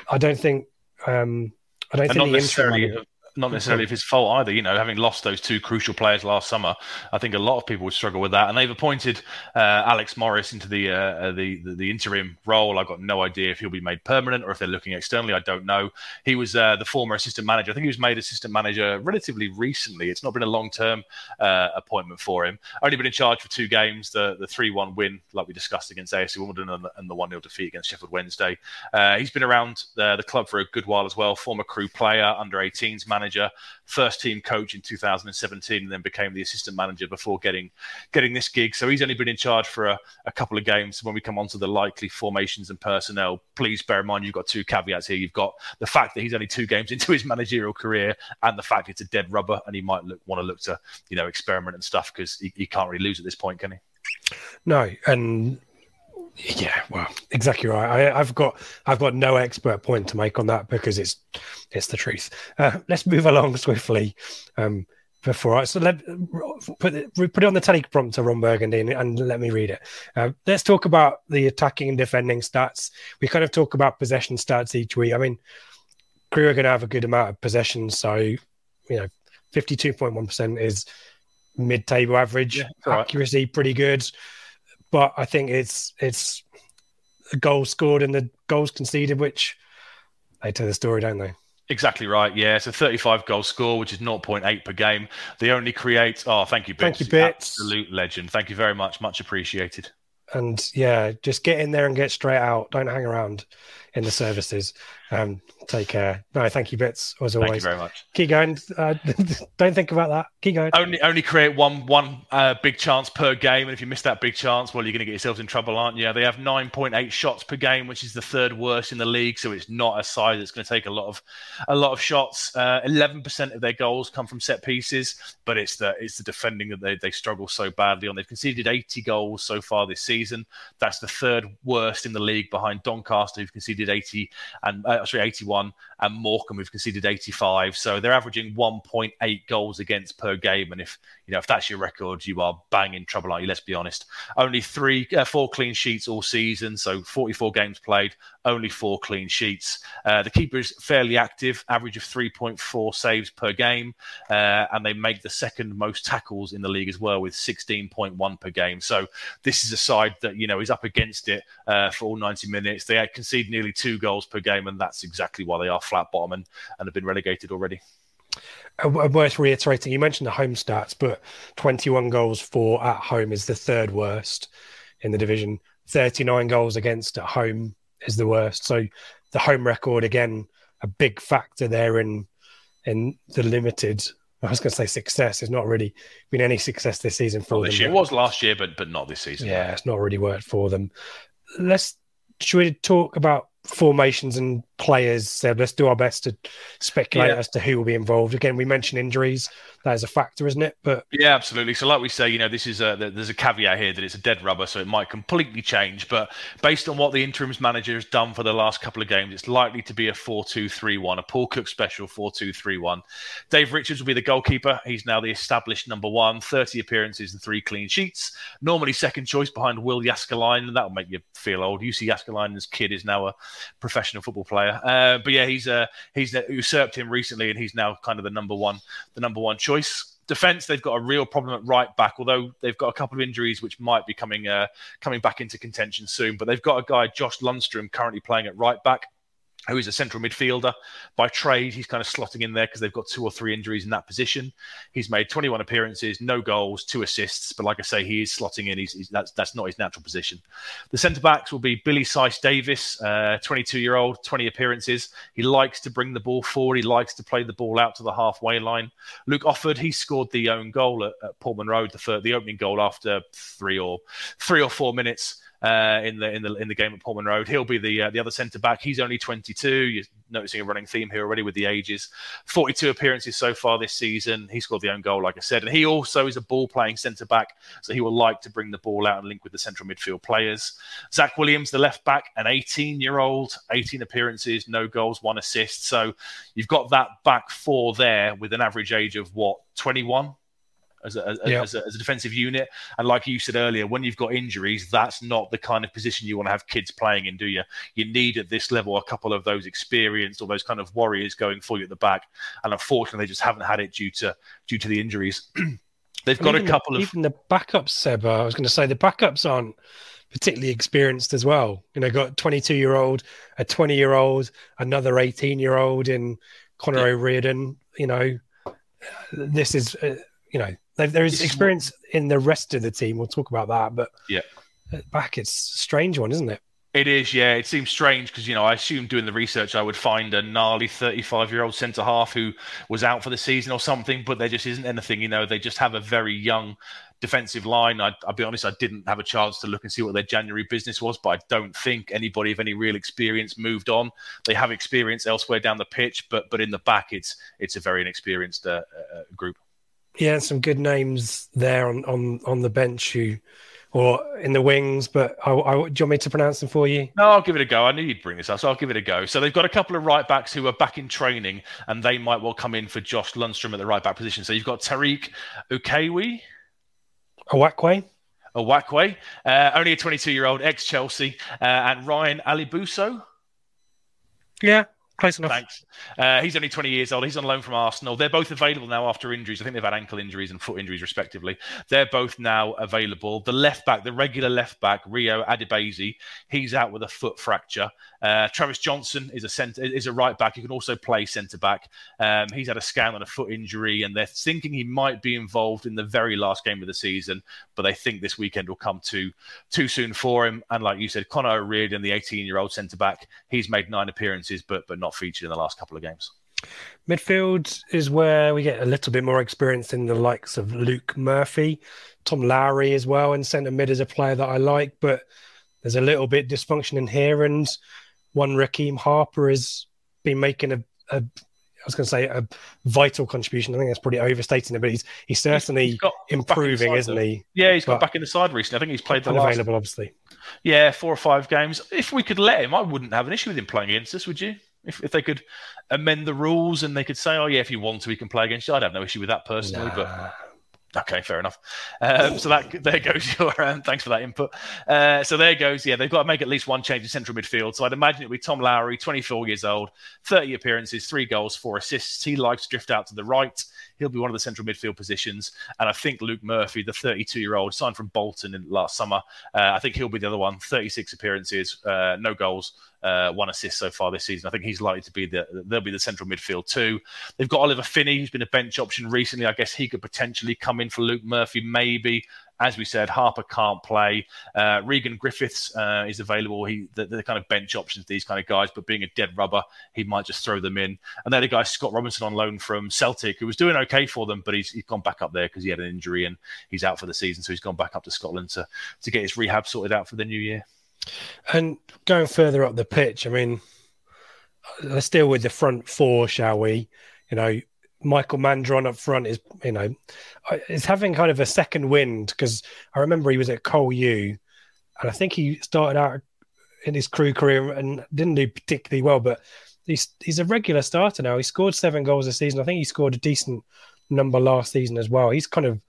I don't think, um, I don't and think not necessarily not necessarily of his fault either. You know, having lost those two crucial players last summer, I think a lot of people would struggle with that. And they've appointed uh, Alex Morris into the, uh, uh, the, the the interim role. I've got no idea if he'll be made permanent or if they're looking externally. I don't know. He was uh, the former assistant manager. I think he was made assistant manager relatively recently. It's not been a long term uh, appointment for him. Only been in charge for two games. The the three one win, like we discussed against AFC Wimbledon, and the one 0 defeat against Sheffield Wednesday. Uh, he's been around the club for a good while as well. Former Crewe player, under 18s manager manager, first team coach in 2017, and then became the assistant manager before getting getting this gig. So he's only been in charge for a, a couple of games. When we come on to the likely formations and personnel, please bear in mind you've got two caveats here. You've got the fact that he's only two games into his managerial career, and the fact it's a dead rubber, and he might look, want to look to you know experiment and stuff because he, he can't really lose at this point, can he? No, and yeah, well, exactly right. I, have got I've got no expert point to make on that because it's it's the truth. Uh, let's move along swiftly. Um, before I so let put it, put it on the teleprompter, Ron Burgundy, and, and let me read it. Uh, let's talk about the attacking and defending stats. We kind of talk about possession stats each week. I mean, Crewe are going to have a good amount of possession, so you know, fifty two point one percent is mid table average. Yeah, Accuracy right. pretty good but I think it's it's a goal scored and the goals conceded, which they tell the story, don't they? Exactly right. Yeah, it's a 35 goal score, which is 0.8 per game. They only create. Oh, thank you, Bits. Thank you, Bits. Absolute legend. Thank you very much. Much appreciated. And yeah, just get in there and get straight out. Don't hang around in the services. Um, take care. No, thank you, Bits, as always. Thank you very much. Keep going. Uh, don't think about that. Keep going. Only only create one one uh, big chance per game, and if you miss that big chance, well, you're going to get yourselves in trouble, aren't you? They have 9.8 shots per game, which is the third worst in the league. So it's not a side that's going to take a lot of a lot of shots. Uh, 11% of their goals come from set pieces, but it's the it's the defending that they, they struggle so badly on. They've conceded 80 goals so far this season. That's the third worst in the league behind Doncaster, who've conceded 80 and uh, sorry 81, and Morecambe, who've conceded 85. So they're averaging 1.8 goals against per game. And if you know if that's your record, you are banging trouble, aren't you? Let's be honest. Only three, uh, four clean sheets all season. So 44 games played, only four clean sheets. Uh, the keeper is fairly active, average of 3.4 saves per game, uh, and they make the second most tackles in the league as well with 16.1 per game. So this is a side that you know is up against it uh, for all 90 minutes. They concede nearly two goals per game, and that's exactly why they are flat bottom and, and have been relegated already. Uh, worth reiterating, you mentioned the home stats, but 21 goals for at home is the third worst in the division. 39 goals against at home is the worst. So the home record again, a big factor there in in the limited. I was going to say success. There's not really been any success this season for well, them. This year. It was last year, but but not this season. Yeah, it's not really worked for them. Let's should we talk about formations and players said, let's do our best to speculate yeah. as to who will be involved. Again, we mentioned injuries; that is a factor, isn't it? But yeah, absolutely. So, like we say, you know, this is a there's a caveat here that it's a dead rubber, so it might completely change. But based on what the interims manager has done for the last couple of games, it's likely to be a four-two-three-one, a Paul Cook special four-two-three-one. Dave Richards will be the goalkeeper. He's now the established number one, 30 appearances and three clean sheets. Normally second choice behind Will Jääskeläinen, and that'll make you feel old. Jussi Jääskeläinen's kid is now a professional football player. Uh, but yeah, he's uh, he's usurped him recently, and he's now kind of the number one, the number one choice. Defense, they've got a real problem at right back, although they've got a couple of injuries which might be coming uh, coming back into contention soon. But they've got a guy, Josh Lundstram, currently playing at right back who is a central midfielder by trade. He's kind of slotting in there because they've got two or three injuries in that position. He's made 21 appearances, no goals, two assists. But like I say, he is slotting in. He's, he's that's that's not his natural position. The centre backs will be Billy Sass-Davies, 22 uh, year old, 20 appearances. He likes to bring the ball forward. He likes to play the ball out to the halfway line. Luke Offord, he scored the own goal at, at Portman Road, the, third, the opening goal after three or three or four minutes uh, in the in the in the game at Portman Road. He'll be the uh, the other centre back. He's only 22. You're noticing a running theme here already with the ages. 42 appearances so far this season. He scored the own goal, like I said, and he also is a ball playing centre back, so he will like to bring the ball out and link with the central midfield players. Zach Williams, the left back, an 18 year old, 18 appearances, no goals, one assist. So you've got that back four there with an average age of what 21 as a, as, yeah. as, a, as, a, defensive unit. And like you said earlier, when you've got injuries, that's not the kind of position you want to have kids playing in, do you? You need at this level a couple of those experienced or those kind of warriors going for you at the back. And unfortunately, they just haven't had it due to due to the injuries. They've got a couple the, of even the backups. Seb, I was going to say the backups aren't particularly experienced as well. You know, got 22 year old, a 20 year old, another 18 year old in Connor yeah. O'Riordan. You know, this is uh, you know there is experience in the rest of the team. We'll talk about that, but yeah, back it's a strange one, isn't it? It is, yeah. It seems strange because you know I assumed doing the research I would find a gnarly 35 year old centre half who was out for the season or something, but there just isn't anything. You know, they just have a very young defensive line. I, will be honest, I didn't have a chance to look and see what their January business was, but I don't think anybody of any real experience moved on. They have experience elsewhere down the pitch, but but in the back, it's it's a very inexperienced uh, uh, group. Yeah, some good names there on on on the bench who or in the wings, but I, I, do you want me to pronounce them for you? No, I'll give it a go. I knew you'd bring this up, so I'll give it a go. So they've got a couple of right backs who are back in training, and they might well come in for Josh Lundstram at the right back position. So you've got Tariq Ukewi. Uwakwe. Uwakwe, uh, only a 22 year old ex Chelsea, uh, and Ryan Alibuso. Yeah, Close enough. Thanks. Uh, he's only 20 years old. He's on loan from Arsenal. They're both available now after injuries. I think they've had ankle injuries and foot injuries, respectively. They're both now available. The left back, the regular left back, Rio Adebisi, he's out with a foot fracture. Uh, Travis Johnson is a center, is a right back. He can also play centre back. Um, he's had a scan on a foot injury, and they're thinking he might be involved in the very last game of the season. But they think this weekend will come too too soon for him. And like you said, Connor O'Riordan, the 18 year old centre back, he's made nine appearances, but but not not featured in the last couple of games. Midfield is where we get a little bit more experience in the likes of Luke Murphy, Tom Lowry as well, and centre mid is a player that I like, but there's a little bit dysfunction in here. And one Rekeem Harper has been making a, a I was going to say a vital contribution. I think that's probably overstating it, but he's he's certainly he's improving, isn't though. he? Yeah, he's got back in the side recently. I think he's played the last available, obviously. Yeah, four or five games. If we could let him, I wouldn't have an issue with him playing against us. Would you? If, if they could amend the rules and they could say, oh, yeah, if you want to, we can play against you, I'd have no issue with that personally. Nah. But Okay, fair enough. Um, so that there goes your um, thanks for that input. Uh, so there goes. Yeah, they've got to make at least one change in central midfield. So I'd imagine it would be Tom Lowry, 24 years old, 30 appearances, three goals, four assists. He likes to drift out to the right. He'll be one of the central midfield positions. And I think Luke Murphy, the 32 year old, signed from Bolton in last summer. Uh, I think he'll be the other one. 36 appearances, uh, no goals, uh, one assist so far this season. I think he's likely to be the they'll be the central midfield too. They've got Oliver Finney, who's been a bench option recently. I guess he could potentially come in for Luke Murphy, maybe. As we said, Harper can't play. Uh, Regan Griffiths uh, is available. He the, the, kind of bench options, these kind of guys, but being a dead rubber, he might just throw them in. And then the guy Scott Robinson on loan from Celtic, who was doing okay for them, but he's, he's gone back up there because he had an injury and he's out for the season. So he's gone back up to Scotland to to get his rehab sorted out for the new year. And going further up the pitch, I mean, let's deal with the front four, shall we? You know, Mikael Mandron up front is, you know, is having kind of a second wind because I remember he was at Col U, and I think he started out in his Crewe career and didn't do particularly well, but he's he's a regular starter now. He scored seven goals this season. I think he scored a decent number last season as well. He's kind of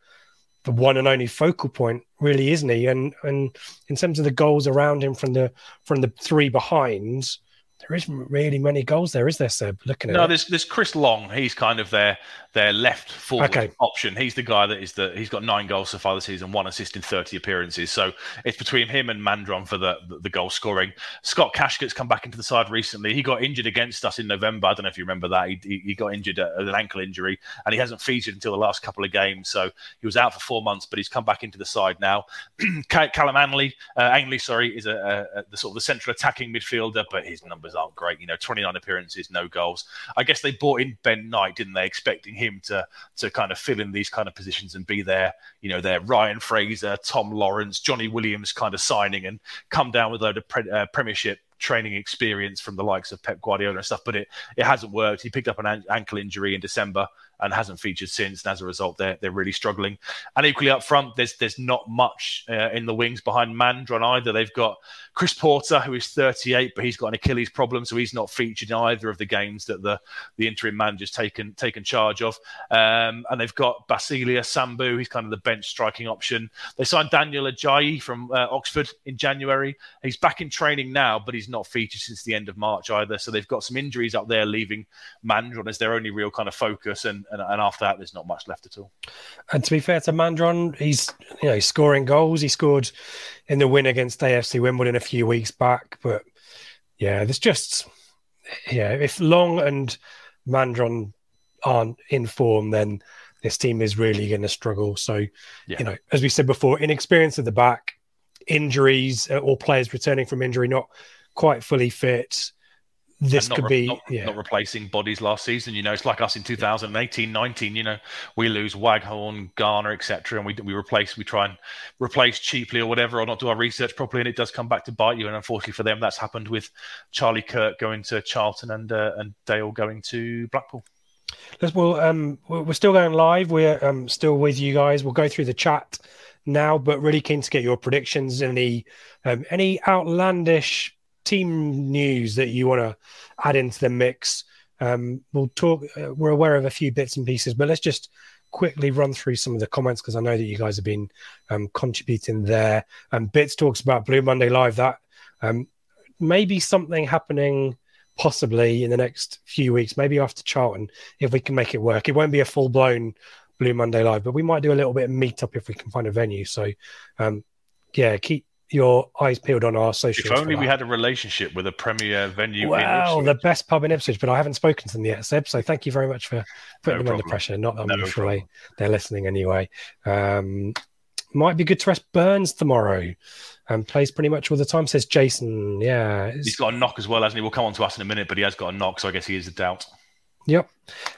the one and only focal point, really, isn't he? And and in terms of the goals around him from the from the three behinds, there isn't really many goals there, is there, Seb? Looking at no, it. there's there's Chris Long. He's kind of their their left forward okay. option. He's the guy that is the he's got nine goals so far this season, one assist in 30 appearances. So it's between him and Mandron for the, the, the goal scoring. Scott Kashket's come back into the side recently. He got injured against us in November. I don't know if you remember that. He, he, he got injured at an ankle injury and he hasn't featured until the last couple of games. So he was out for four months, but he's come back into the side now. Callum Ainley, uh, sorry, is a, a, a, the sort of the central attacking midfielder, but his numbers aren't great. You know, 29 appearances, no goals. I guess they bought in Ben Knight, didn't they, expecting him him to to kind of fill in these kind of positions and be there, you know, there Ryan Fraser, Tom Lawrence, Johnny Williams kind of signing and come down with a load of pre- uh, Premiership training experience from the likes of Pep Guardiola and stuff, but it it hasn't worked. He picked up an- ankle injury in December and hasn't featured since. And as a result, they're they're really struggling. And equally up front, there's there's not much uh, in the wings behind Mandron either. They've got Chris Porter, who is 38, but he's got an Achilles problem, so he's not featured in either of the games that the the interim manager's taken taken charge of. Um, and they've got Basilia Sambu, he's kind of the bench striking option. They signed Daniel Agyei from uh, Oxford in January. He's back in training now, but he's not featured since the end of March either. So they've got some injuries up there, leaving Mandron as their only real kind of focus. And and, and after that, there's not much left at all. And to be fair to Mandron, he's you know he's scoring goals. He scored in the win against AFC Wimbledon a few weeks back, but yeah, there's just yeah, if Long and Mandron aren't in form, then this team is really going to struggle. So, yeah. you know, as we said before, inexperience at the back, injuries uh, or players returning from injury not quite fully fit, this could re- be not, yeah. not replacing bodies last season. You know, it's like us in 2018, 19. You know, we lose Waghorn, Garner, etc., and we we replace, we try and replace cheaply or whatever, or not do our research properly, and it does come back to bite you. And unfortunately for them, that's happened with Charlie Kirk going to Charlton and uh, and Dale going to Blackpool. Let's, well, um, we're still going live. We're um, still with you guys. We'll go through the chat now, but really keen to get your predictions. Any um, any outlandish team news that you want to add into the mix? Um, we'll talk. Uh, we're aware of a few bits and pieces, but let's just quickly run through some of the comments because I know that you guys have been um, contributing there. Um, Bits talks about Blue Monday Live. That um, maybe something happening possibly in the next few weeks, maybe after Charlton, if we can make it work. It won't be a full blown Blue Monday Live, but we might do a little bit of meetup if we can find a venue. So, um, yeah, keep your eyes peeled on our socials. If only we had a relationship with a premier venue. Wow, in the best pub in Ipswich, but I haven't spoken to them yet, Seb. So thank you very much for putting No them under pressure. Not that I'm sure they, they're listening anyway. Um, might be good to rest Burns tomorrow. And plays pretty much all the time, says Jason. Yeah. He's got a knock as well, hasn't he? We'll come on to us in a minute, but he has got a knock, so I guess he is a doubt. Yep.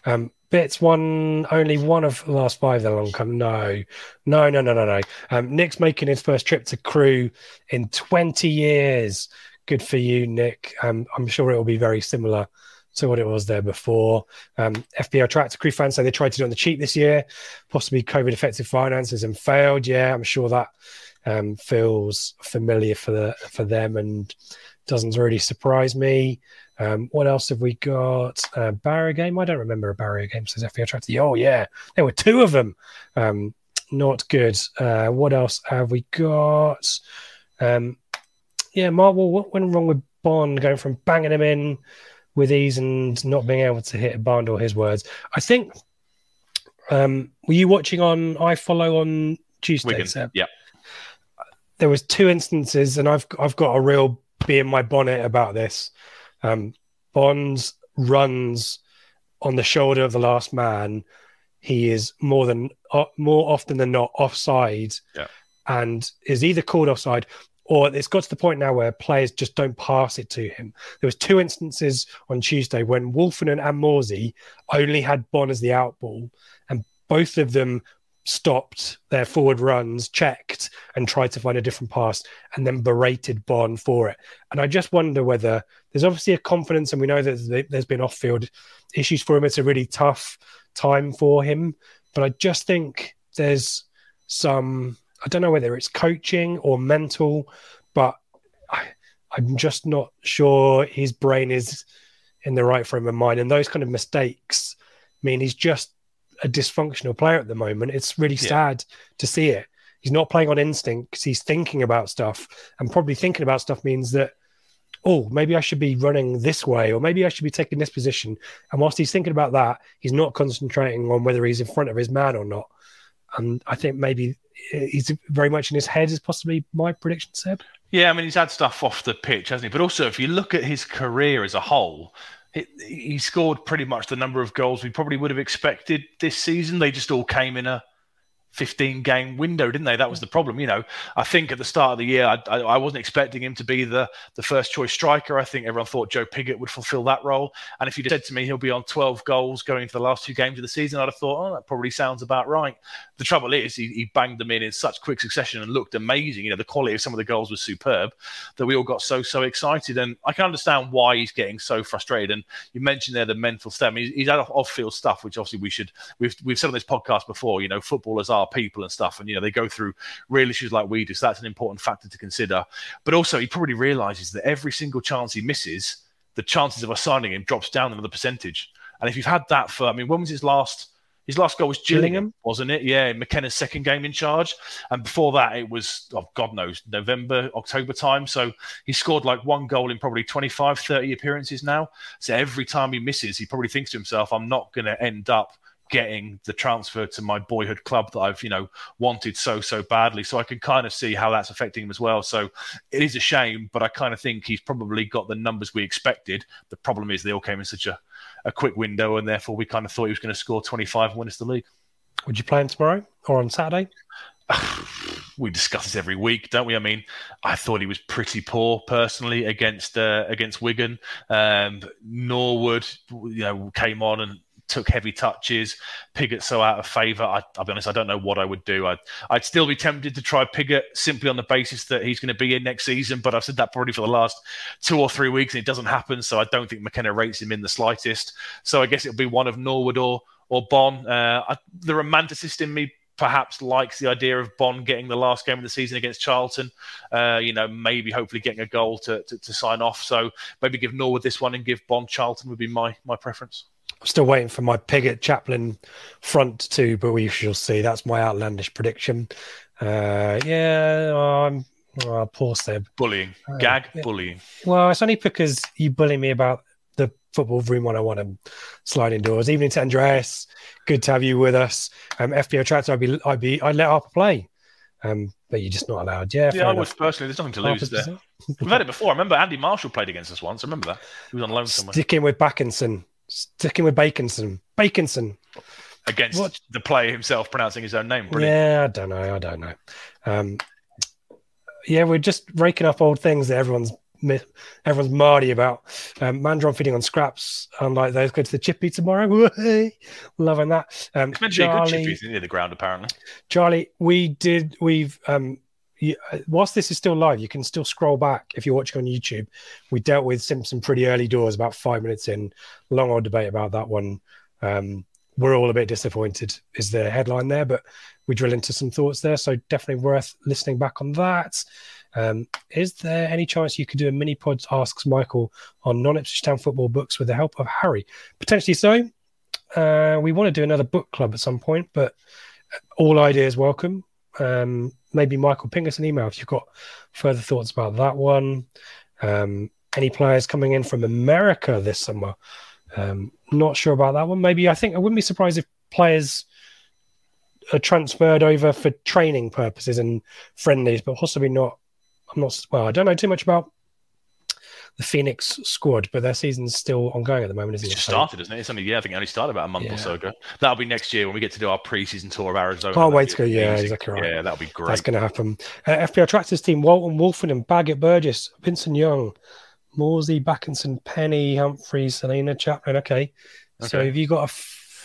Um, Bits one, only one of the last five that long come. No, no, no, no, no, no. Um, Nick's making his first trip to Crewe in 20 years. Good for you, Nick. Um, I'm sure it will be very similar to what it was there before. Um, FPL Tractor Crew fans say they tried to do it on the cheap this year, possibly COVID effective finances and failed. Yeah, I'm sure that um, feels familiar for the for them and doesn't really surprise me. Um, what else have we got? Uh, barrier game. I don't remember a barrier game. Says FPL Tractor. Oh yeah, there were two of them. Um, not good. Uh, what else have we got? Um, yeah, Mark. Well, what went wrong with Bonne going from banging him in with ease and not being able to hit a Bond or his words? I think. Um, were you watching on I follow on Tuesday? Seb? Yeah. there was two instances, and I've I've got a real bee in my bonnet about this. Um, Bonds runs on the shoulder of the last man. He is more than uh, more often than not offside, Yeah. and is either called offside or it's got to the point now where players just don't pass it to him. There was two instances on Tuesday when Woolfenden and Morsy only had Bonne as the outball, and both of them stopped their forward runs, checked, and tried to find a different pass, and then berated Bonne for it. And I just wonder whether there's obviously a confidence, and we know that there's been off-field issues for him. It's a really tough time for him, but I just think there's some. I don't know whether it's coaching or mental, but I, I'm just not sure his brain is in the right frame of mind. And those kind of mistakes mean he's just a dysfunctional player at the moment. It's really Yeah. sad to see it. He's not playing on instinct because he's thinking about stuff, and probably thinking about stuff means that, oh, maybe I should be running this way, or maybe I should be taking this position. And whilst he's thinking about that, he's not concentrating on whether he's in front of his man or not. And I think maybe he's very much in his head, is possibly my prediction, Seb. Yeah, I mean, he's had stuff off the pitch, hasn't he? But also, if you look at his career as a whole, he scored pretty much the number of goals we probably would have expected this season. They just all came in a 15 game window, didn't they? That was the problem. You know, I think at the start of the year, I, I, I wasn't expecting him to be the, the first choice striker. I think everyone thought Joe Pigott would fulfill that role. And if you'd said to me he'll be on 12 goals going into the last two games of the season, I'd have thought, oh, that probably sounds about right. The trouble is, he, he banged them in in such quick succession and looked amazing. You know, the quality of some of the goals was superb that we all got so, so excited. And I can understand why he's getting so frustrated. And you mentioned there the mental mean, he's, he's had off field stuff, which obviously we should, we've, we've said on this podcast before, you know, footballers are people and stuff. And, you know, they go through real issues like we do. So that's an important factor to consider. But also, he probably realizes that every single chance he misses, the chances of us signing him drops down another percentage. And if you've had that for, I mean, when was his last? His last goal was Gillingham, Gillingham? wasn't it? Yeah, McKenna's second game in charge. And before that, it was, oh, God knows, November, October time. So he scored like one goal in probably 25, 30 appearances now. So every time he misses, he probably thinks to himself, I'm not going to end up getting the transfer to my boyhood club that I've, you know, wanted so, so badly. So I can kind of see how that's affecting him as well. So it is a shame, but I kind of think he's probably got the numbers we expected. The problem is they all came in such a, a quick window, and therefore we kind of thought he was going to score 25 and win us the league. Would you play him tomorrow or on Saturday? we discuss this every week, don't we? I mean, I thought he was pretty poor personally against uh, against Wigan. Um, Norwood, you know, came on and took heavy touches. Pigott so out of favour. I, will be honest, I don't know what I would do. I'd, I'd still be tempted to try Pigott simply on the basis that he's going to be in next season. But I've said that probably for the last two or three weeks, and it doesn't happen. So I don't think McKenna rates him in the slightest. So I guess it'll be one of Norwood or or Bonne. Uh, I, the romanticist in me perhaps likes the idea of Bonne getting the last game of the season against Charlton. Uh, you know, maybe hopefully getting a goal to, to, to, sign off. So maybe give Norwood this one and give Bonne Charlton would be my my preference. I'm still waiting for my Pigott Chaplin front two, but we shall see. That's my outlandish prediction. Uh, yeah, I'm oh, poor Seb. Bullying, uh, gag, yeah. bullying. Well, it's only because you bully me about the football room when I want to slide indoors. Evening to Andreas, good to have you with us. Um, FPL Tractor, I'd be, I'd be, I'd let Harper play, um, but you're just not allowed. Yeah, yeah. I would personally. There's nothing to lose there. We've had it before. I remember Andy Marshall played against us once. I remember that he was on loan somewhere. Sticking with Bakinson. Sticking with Baconson. Baconson. Against what? the player himself pronouncing his own name. Brilliant. Yeah, I don't know. I don't know. Um, yeah, we're just raking up old things that everyone's everyone's mardy about. Um, Mandron feeding on scraps, unlike those. Go to the chippy tomorrow. Loving that. Um, it's meant to be a good chippy near the ground, apparently. Charlie, we did. We've um, you, uh, whilst this is still live, you can still scroll back if you're watching on YouTube. We dealt with Simpson pretty early doors, about five minutes in. Long old debate about that one. Um, we're all a bit disappointed, is the headline there, but we drill into some thoughts there. So definitely worth listening back on that. Um, is there any chance you could do a mini pod asks Michael on non Ipswich Town football books with the help of Harry? Potentially so. Uh, we want to do another book club at some point, but all ideas welcome. Um, maybe Michael, ping us an email if you've got further thoughts about that one. Um, any players coming in from America this summer? Um, not sure about that one. Maybe I think I wouldn't be surprised if players are transferred over for training purposes and friendlies, but possibly not. I'm not well. I don't know too much about the Phoenix squad, but their season's still ongoing at the moment, isn't it's it? just started, isn't it? It's only yeah, I think it only started about a month yeah. or so ago. That'll be next year when we get to do our preseason tour of Arizona. Can't wait to go. Yeah, exactly right. Yeah, that'll be great. That's going to happen. Uh, FPL Tractors team: Walton, Wolfen, and Baggott, Burgess, Vincent Young, Morsy, Bakinson, Penney, Humphreys, Celina, Chaplin. Okay. okay. So have you got a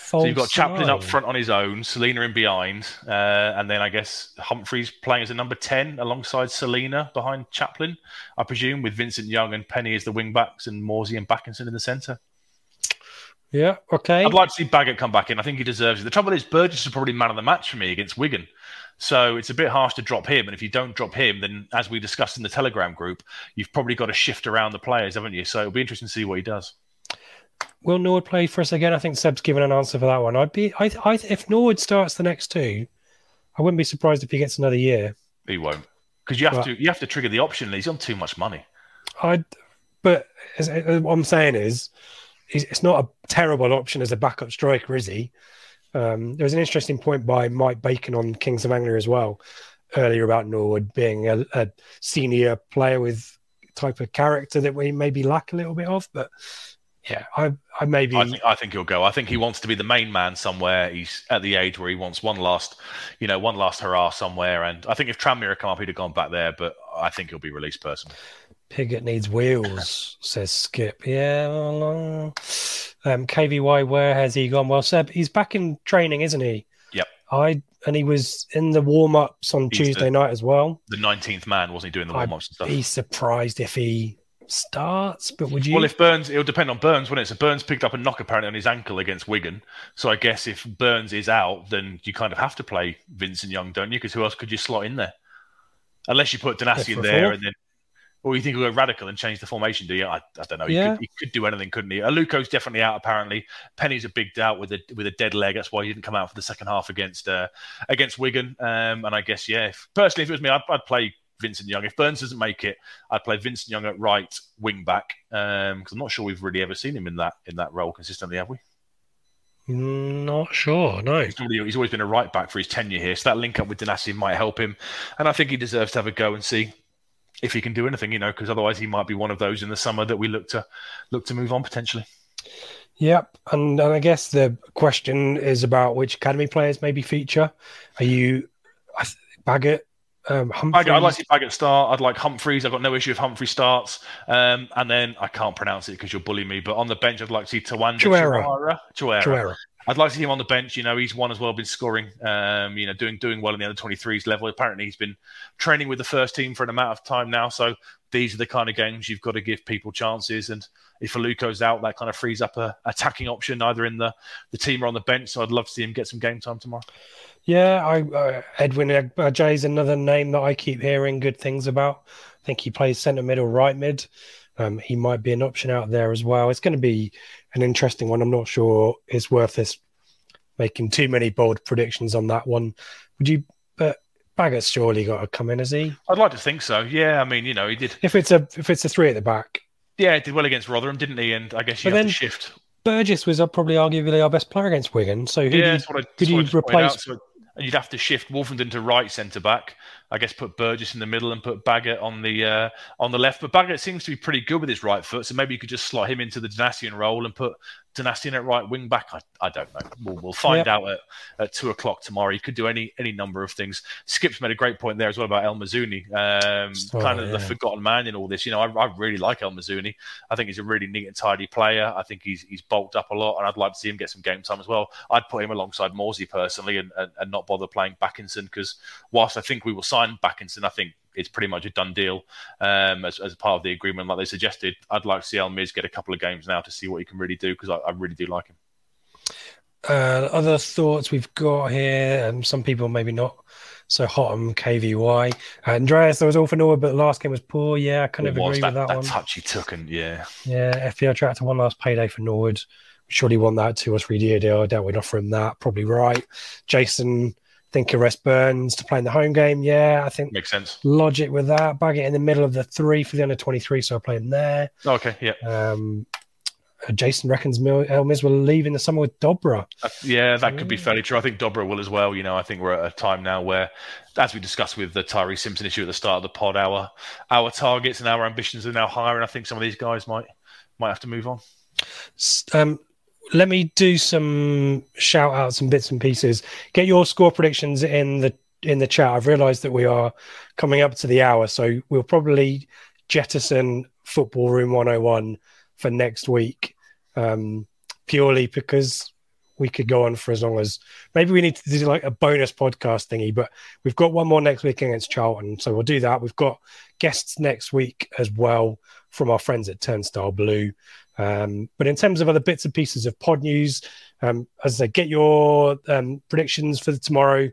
so you've got Chaplin up front on his own, Celina in behind, uh, and then I guess Humphreys playing as a number 10 alongside Celina behind Chaplin, I presume, with Vincent Young and Penney as the wing backs and Morsy and Bakinson in the centre. Yeah, okay. I'd like to see Baggott come back in. I think he deserves it. The trouble is, Burgess is probably man of the match for me against Wigan. So it's a bit harsh to drop him. And if you don't drop him, then as we discussed in the Telegram group, you've probably got to shift around the players, haven't you? So it'll be interesting to see what he does. Will Norwood play for us again? I think Seb's given an answer for that one. I'd be, I, I, if Norwood starts the next two, I wouldn't be surprised if he gets another year. He won't, because you have but, to, you have to trigger the option. He's on too much money. I, but as, as what I'm saying is, it's not a terrible option as a backup striker, is he? Um, there was an interesting point by Mike Bacon on Kings of Anglia as well earlier about Norwood being a, a senior player with type of character that we maybe lack a little bit of, but yeah, I, I maybe. I think, I think he'll go. I think he wants to be the main man somewhere. He's at the age where he wants one last, you know, one last hurrah somewhere. And I think if Tranmere had come up, he'd have gone back there. But I think he'll be released personally. Pigott needs wheels, says Skip. Yeah. Um, KVY, where has he gone? Well, Seb, he's back in training, isn't he? Yep. I and he was in the warm ups on he's Tuesday the, night as well. The nineteenth man, wasn't he doing the warm ups and stuff? He's surprised if he starts, but would you? Well, if Burns, it'll depend on Burns, wouldn't it? So Burns picked up a knock apparently on his ankle against Wigan. So I guess if Burns is out, then you kind of have to play Vincent Young, don't you? Because who else could you slot in there? Unless you put Donacien in there and then. Or you think we'll go radical and change the formation, do you? I, I don't know. He, yeah. could, he could do anything, couldn't he? Aluko's definitely out, apparently. Penney's a big doubt with a with a dead leg. That's why he didn't come out for the second half against uh, against Wigan. Um, and I guess, yeah, if, personally, if it was me, I'd, I'd play Vincent Young. If Burns doesn't make it, I'd play Vincent Young at right wing back because um, I'm not sure we've really ever seen him in that in that role consistently, have we? Not sure, no. He's, he's always been a right back for his tenure here, so that link up with Donacien might help him, and I think he deserves to have a go and see if he can do anything, you know, because otherwise he might be one of those in the summer that we look to look to move on potentially. Yep, and, and I guess the question is about which academy players maybe feature. Are you Baggott um, Humphreys. I'd like to see Baggott start. I'd like Humphreys. I've got no issue if Humphrey starts. Um, and then I can't pronounce it because you'll bully me. But on the bench, I'd like to see Tawanda Chirewa. Chirewa. Chirewa. I'd like to see him on the bench. You know, he's one as well, been scoring. Um, you know, doing doing well in the under 23s level. Apparently, he's been training with the first team for an amount of time now. So these are the kind of games you've got to give people chances. And if Aluko's out, that kind of frees up a attacking option either in the the team or on the bench. So I'd love to see him get some game time tomorrow. Yeah, I, uh, Edwin Ajay is another name that I keep hearing good things about. I think he plays centre mid or right mid. Um, he might be an option out there as well. It's going to be an interesting one. I'm not sure it's worth this making too many bold predictions on that one. Would you? But Baggott's surely got to come in, has he? I'd like to think so. Yeah, I mean, you know, he did. If it's a if it's a three at the back, Yeah, he did well against Rotherham, didn't he? And I guess you But have then- to shift. Burgess was uh, probably arguably our best player against Wigan. So who do you, I, could you replace? So you'd have to shift Woolfenden to right centre back. I guess put Burgess in the middle and put Baggott on the uh, on the left. But Baggott seems to be pretty good with his right foot, so maybe you could just slot him into the Donacien role and put Donacien at right wing back. I, I don't know. We'll, we'll find Yep. out at, at two o'clock tomorrow. He could do any any number of things. Skip's made a great point there as well about El Mizouni, um, Oh, kind of the forgotten man in all this. You know, I, I really like El Mizouni. I think he's a really neat and tidy player. I think he's he's bulked up a lot, and I'd like to see him get some game time as well. I'd put him alongside Morsy personally, and, and, and not bother playing Bakinson because whilst I think we will sign Bakinson, I think it's pretty much a done deal um, as, as part of the agreement, like they suggested. I'd like to see El Miz get a couple of games now to see what he can really do because I, I really do like him. Uh, other thoughts we've got here, and some people maybe not so hot on KVY. Andreas, there was all for Norwood, but the last game was poor. Yeah, I kind of agree that, with that, that one. touch he took, and yeah, Yeah, FPL to one last payday for Norwood. Surely won that two or three year deal. I doubt we'd offer him that. Probably right. Jason, think arrest Burns to play in the home game. Yeah, I think makes sense. logic with that. Baggott in the middle of the three for the under 23, so I play him there. Okay, yeah, Um, uh, Jason reckons Mil- Elmis will leave in the summer with Dobra. Uh, yeah, that could be fairly true. I think Dobra will as well. You know, I think we're at a time now where, as we discussed with the Tyreece Simpson issue at the start of the pod, our our targets and our ambitions are now higher, and I think some of these guys might might have to move on. Um, let me do some shout outs and bits and pieces. Get your score predictions in the in the chat. I've realised that we are coming up to the hour, so we'll probably jettison Football Room 101 for next week, um, purely because we could go on for as long as maybe we need to do like a bonus podcast thingy. But we've got one more next week against Charlton, so we'll do that. We've got guests next week as well from our friends at Turnstile Blue. Um, but in terms of other bits and pieces of pod news, um, as I say, get your um, predictions for tomorrow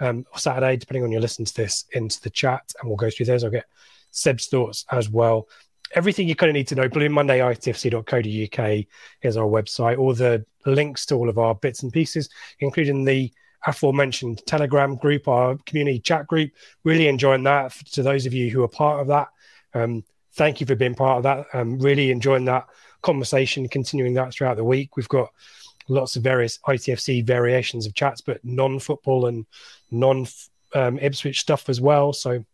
um, or Saturday, depending on your listen to this, into the chat, and we'll go through those. I'll get Seb's thoughts as well. Everything you kind of need to know, Blue Monday, itfc.co.uk is our website. All the links to all of our bits and pieces, including the aforementioned Telegram group, our community chat group. Really enjoying that. To those of you who are part of that, um, thank you for being part of that. Um, really enjoying that conversation, continuing that throughout the week. We've got lots of various ITFC variations of chats, but non-football and non um, Ipswich stuff as well. So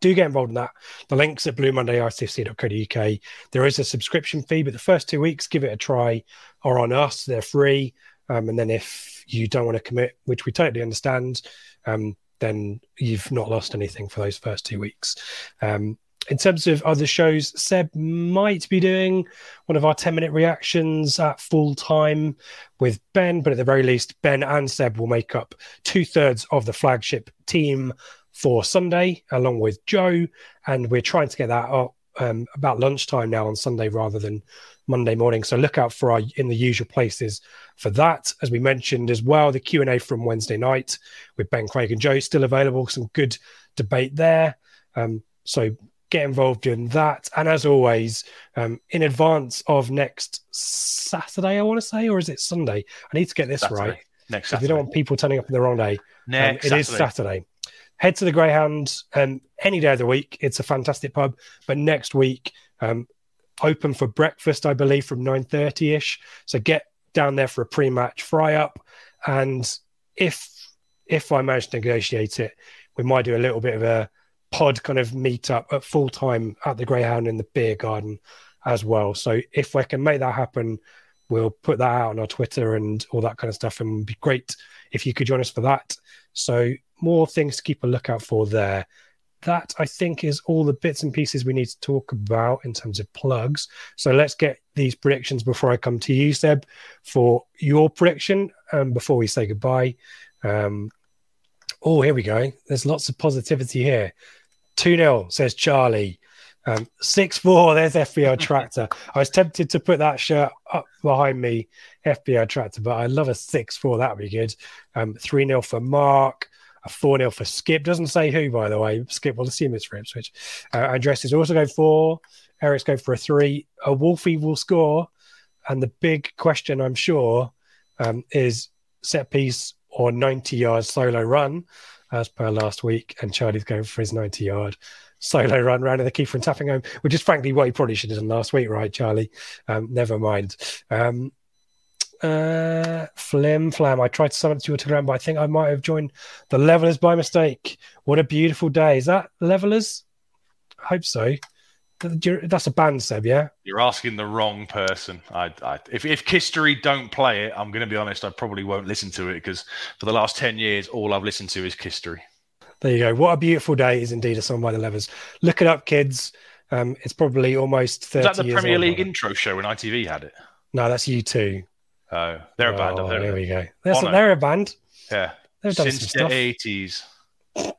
do get involved in that. The links at bluemonday.itfc.co.uk. There is a subscription fee, but the first two weeks, give it a try, are on us. They're free. Um, and then if you don't want to commit, which we totally understand, um, then you've not lost anything for those first two weeks. Um, in terms of other shows, Seb might be doing one of our 10 minute reactions at full time with Ben, but at the very least, Ben and Seb will make up two thirds of the flagship team for Sunday, along with Joe. And we're trying to get that up um, about lunchtime now on Sunday rather than Monday morning. So look out for our in the usual places for that. As we mentioned as well, the Q and A from Wednesday night with Ben, Craig, and Joe still available. Some good debate there. Um, so get involved in that. And as always, um, in advance of next Saturday, I want to say, or is it Sunday? I need to get this Saturday. right. Next Because we Saturday. don't want people turning up on the wrong day. Um, Next it is Saturday. Saturday. Head to the Greyhound um, any day of the week. It's a fantastic pub. But next week, um, open for breakfast, I believe, from nine thirty ish. So get down there for a pre-match fry up, and if if I manage to negotiate it, we might do a little bit of a pod kind of meet up at full time at the Greyhound in the beer garden as well. So if we can make that happen, we'll put that out on our Twitter and all that kind of stuff. And be great if you could join us for that. So more things to keep a lookout for there. That I think is all the bits and pieces we need to talk about in terms of plugs. So let's get these predictions before I come to you, Seb, for your prediction um, before we say goodbye. Um, oh, here we go. There's lots of positivity here. 2 0, says Charlie. Um, 6 4, there's FBL Tractor. I was tempted to put that shirt up behind me, FBL Tractor, but I love a 6 4. That would be good. Um, 3 0 for Mark. A 4 0 for Skip. Doesn't say who, by the way. Skip will assume it's for Ipswich. Uh, Andres is also going 4. Eric's going for a 3. A Wolfie will score. And the big question, I'm sure, um, is set piece or 90 yard solo run, as per last week. And Charlie's going for his 90 yard solo run round of the keeper and tapping home, which is frankly what he probably should have done last week, right, Charlie? Um, never mind. Um, uh, flim flam. I tried to summon it to your telegram, but I think I might have joined the levellers by mistake. What a beautiful day. Is that levellers? I hope so. That's a band, Seb, yeah? You're asking the wrong person. I, I, if, if Kistery don't play it, I'm going to be honest, I probably won't listen to it because for the last 10 years, all I've listened to is Kistery. There you go. What a beautiful day is indeed a song by the Levellers. Look it up, kids. Um, it's probably almost 30 Is that the Premier League intro show when ITV had it? No, that's U2. Oh, they're a band. Oh, there we go. They're, oh, they're a band. Yeah. They've done Since some the 80s.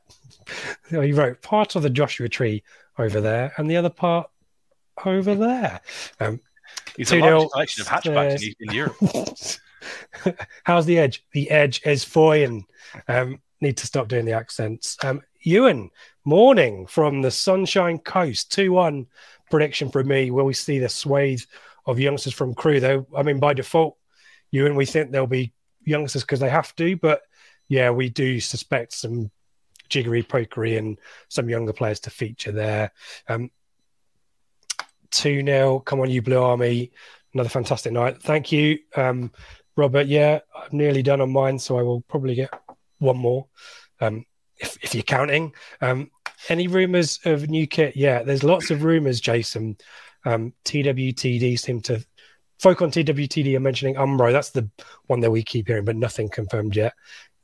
Oh, you wrote part of the Joshua tree over there and the other part over there. Um, It's a 2-0 large collection of hatchbacks in, in Europe. How's the edge? The edge is fine. Um, need to stop doing the accents. Um, Ewan, morning from the Sunshine Coast, 2 1 prediction from me. Will we see the swathe of youngsters from Crewe? Though, I mean, by default, Ewan, we think there'll be youngsters because they have to, but yeah, we do suspect some jiggery pokery and some younger players to feature there. Um, 2 0. Come on, you Blue Army. Another fantastic night. Thank you, um, Robert. Yeah, I'm nearly done on mine, so I will probably get one more um, if, if you're counting. Um, any rumors of new kit? Yeah, there's lots of rumors, Jason. Um, TWTD seem to. Folk on TWTD are mentioning Umbro. That's the one that we keep hearing, but nothing confirmed yet.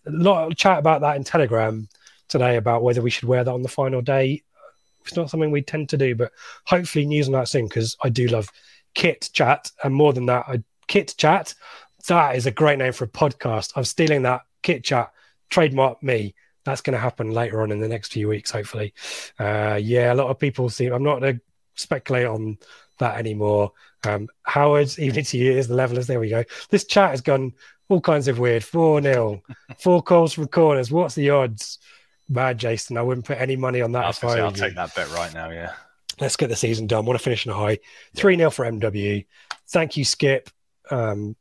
A lot of chat about that in Telegram today about whether we should wear that on the final day. It's not something we tend to do, but hopefully news on that soon because I do love Kit Chat. And more than that, I, Kit Chat, that is a great name for a podcast. I'm stealing that Kit Chat, trademark me. That's going to happen later on in the next few weeks, hopefully. Uh, yeah, a lot of people seem, I'm not going to speculate on that anymore. Um, Howard, evening to you, is the levellers. There we go. This chat has gone all kinds of weird. 4 0, four calls from corners. What's the odds? Bad, Jason. I wouldn't put any money on that. I if I I'll take that bet right now, yeah. Let's get the season done. Want to finish in a high. 3 0 for MW. Thank you, Skip. Um,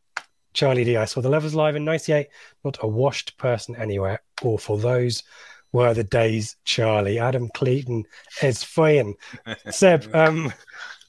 Charlie D. I saw the levels live in 98. Not a washed person anywhere. Awful. Those were the days, Charlie. Adam Cleaton is fine. Seb, um,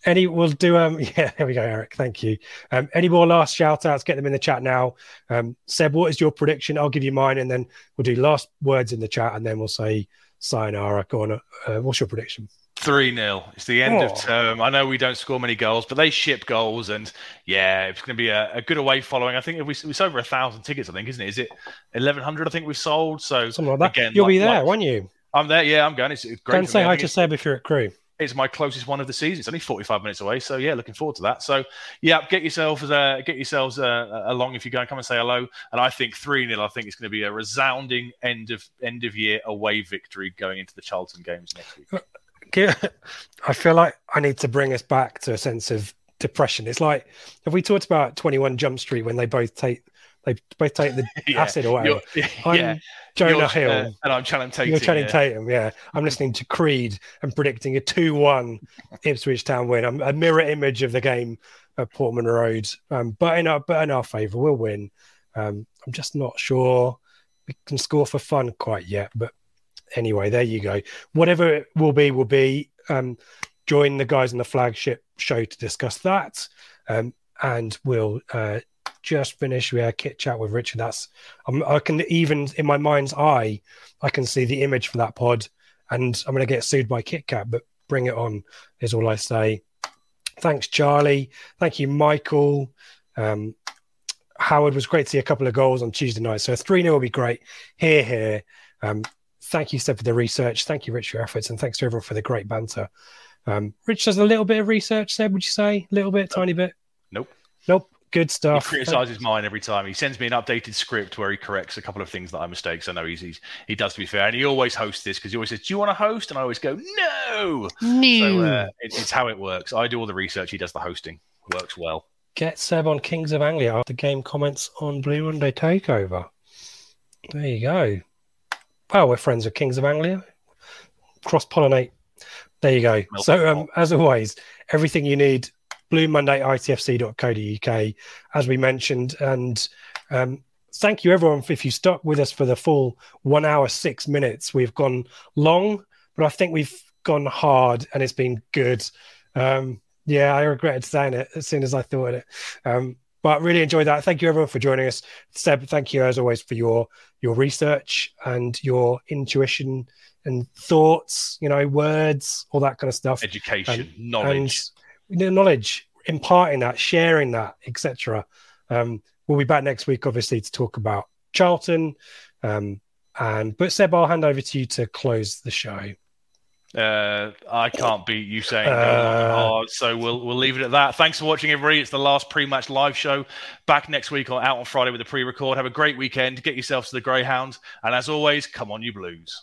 any we'll do um yeah, there we go, Eric. Thank you. Um, any more last shout outs? Get them in the chat now. Um, Seb, what is your prediction? I'll give you mine and then we'll do last words in the chat and then we'll say sayonara. Go on. Uh, what's your prediction? 3 0. It's the end Oh. of term. I know we don't score many goals, but they ship goals. And yeah, it's going to be a, a good away following. I think if we, it's over a thousand tickets, I think, isn't it? Is it 1,100? I think we've sold. So Something like that. again, You'll like- be there, like- won't you? I'm there. Yeah, I'm going. It's great. For say me. Hi to Seb if you're at Crewe. It's my closest one of the season. It's only 45 minutes away, so yeah, looking forward to that. So yeah, get yourselves uh, get yourselves uh, along if you go and come and say hello. And I think three 0 I think it's going to be a resounding end of end of year away victory going into the Charlton games next week. I feel like I need to bring us back to a sense of depression. It's like have we talked about Twenty One Jump Street when they both take they both take the Yeah, acid or whatever. You're- I'm yeah, Jonah You're, Hill. uh, and I'm Channing Tatum. You're Channing yeah. Tatum, yeah. I'm listening to Creed and predicting a 2 1 Ipswich Town win. I'm a mirror image of the game at Portman Road. Um, but in our but in our favour, we'll win. Um, I'm just not sure we can score for fun quite yet. But anyway, there you go. Whatever it will be, will be. Um, join the guys in the flagship show to discuss that. Um, and we'll uh, just finish with a kit chat with Richard. That's I can even in my mind's eye, I can see the image for that pod, and I'm going to get sued by KitKat. But bring it on is all I say. Thanks, Charlie. Thank you, Michael. Um, Howard was great to see a couple of goals on Tuesday night. So 3 0 will be great. Here, here. Um, thank you, Seb, for the research. Thank you, Rich, for your efforts. And thanks to everyone for the great banter. Um, Rich does a little bit of research, Seb, would you say? A little bit, tiny bit? Nope. Nope. Good stuff. He stuff. criticizes mine every time. He sends me an updated script where he corrects a couple of things that I mistakes. I know he's, he's he does to be fair, and he always hosts this because he always says, "Do you want to host?" And I always go, "No." So uh, it, it's how it works. I do all the research. He does the hosting. Works well. Get Seb on Kings of Anglia after game comments on Blue Monday Takeover. There you go. Well, we're friends with Kings of Anglia. Cross pollinate. There you go. Milk so, um, as always, everything you need, Blue Monday, ITFC.co.uk, as we mentioned. And um, thank you, everyone, if you stuck with us for the full one hour, six minutes. We've gone long, but I think we've gone hard and it's been good. Um, yeah, I regretted saying it as soon as I thought it. Um, but really enjoyed that. Thank you everyone for joining us. Seb, thank you as always for your your research and your intuition and thoughts, you know, words, all that kind of stuff. Education, And- knowledge. Knowledge, imparting that, sharing that, etc. Um, we'll be back next week, obviously, to talk about Charlton. Um, and but Seb, I'll hand over to you to close the show. Uh, I can't beat you saying Uh, hard, so we'll we'll leave it at that. Thanks for watching, everybody. It's the last pre-match live show. Back next week or out on Friday with the pre-record. Have a great weekend. Get yourselves to the Greyhound, and as always, come on, you Blues.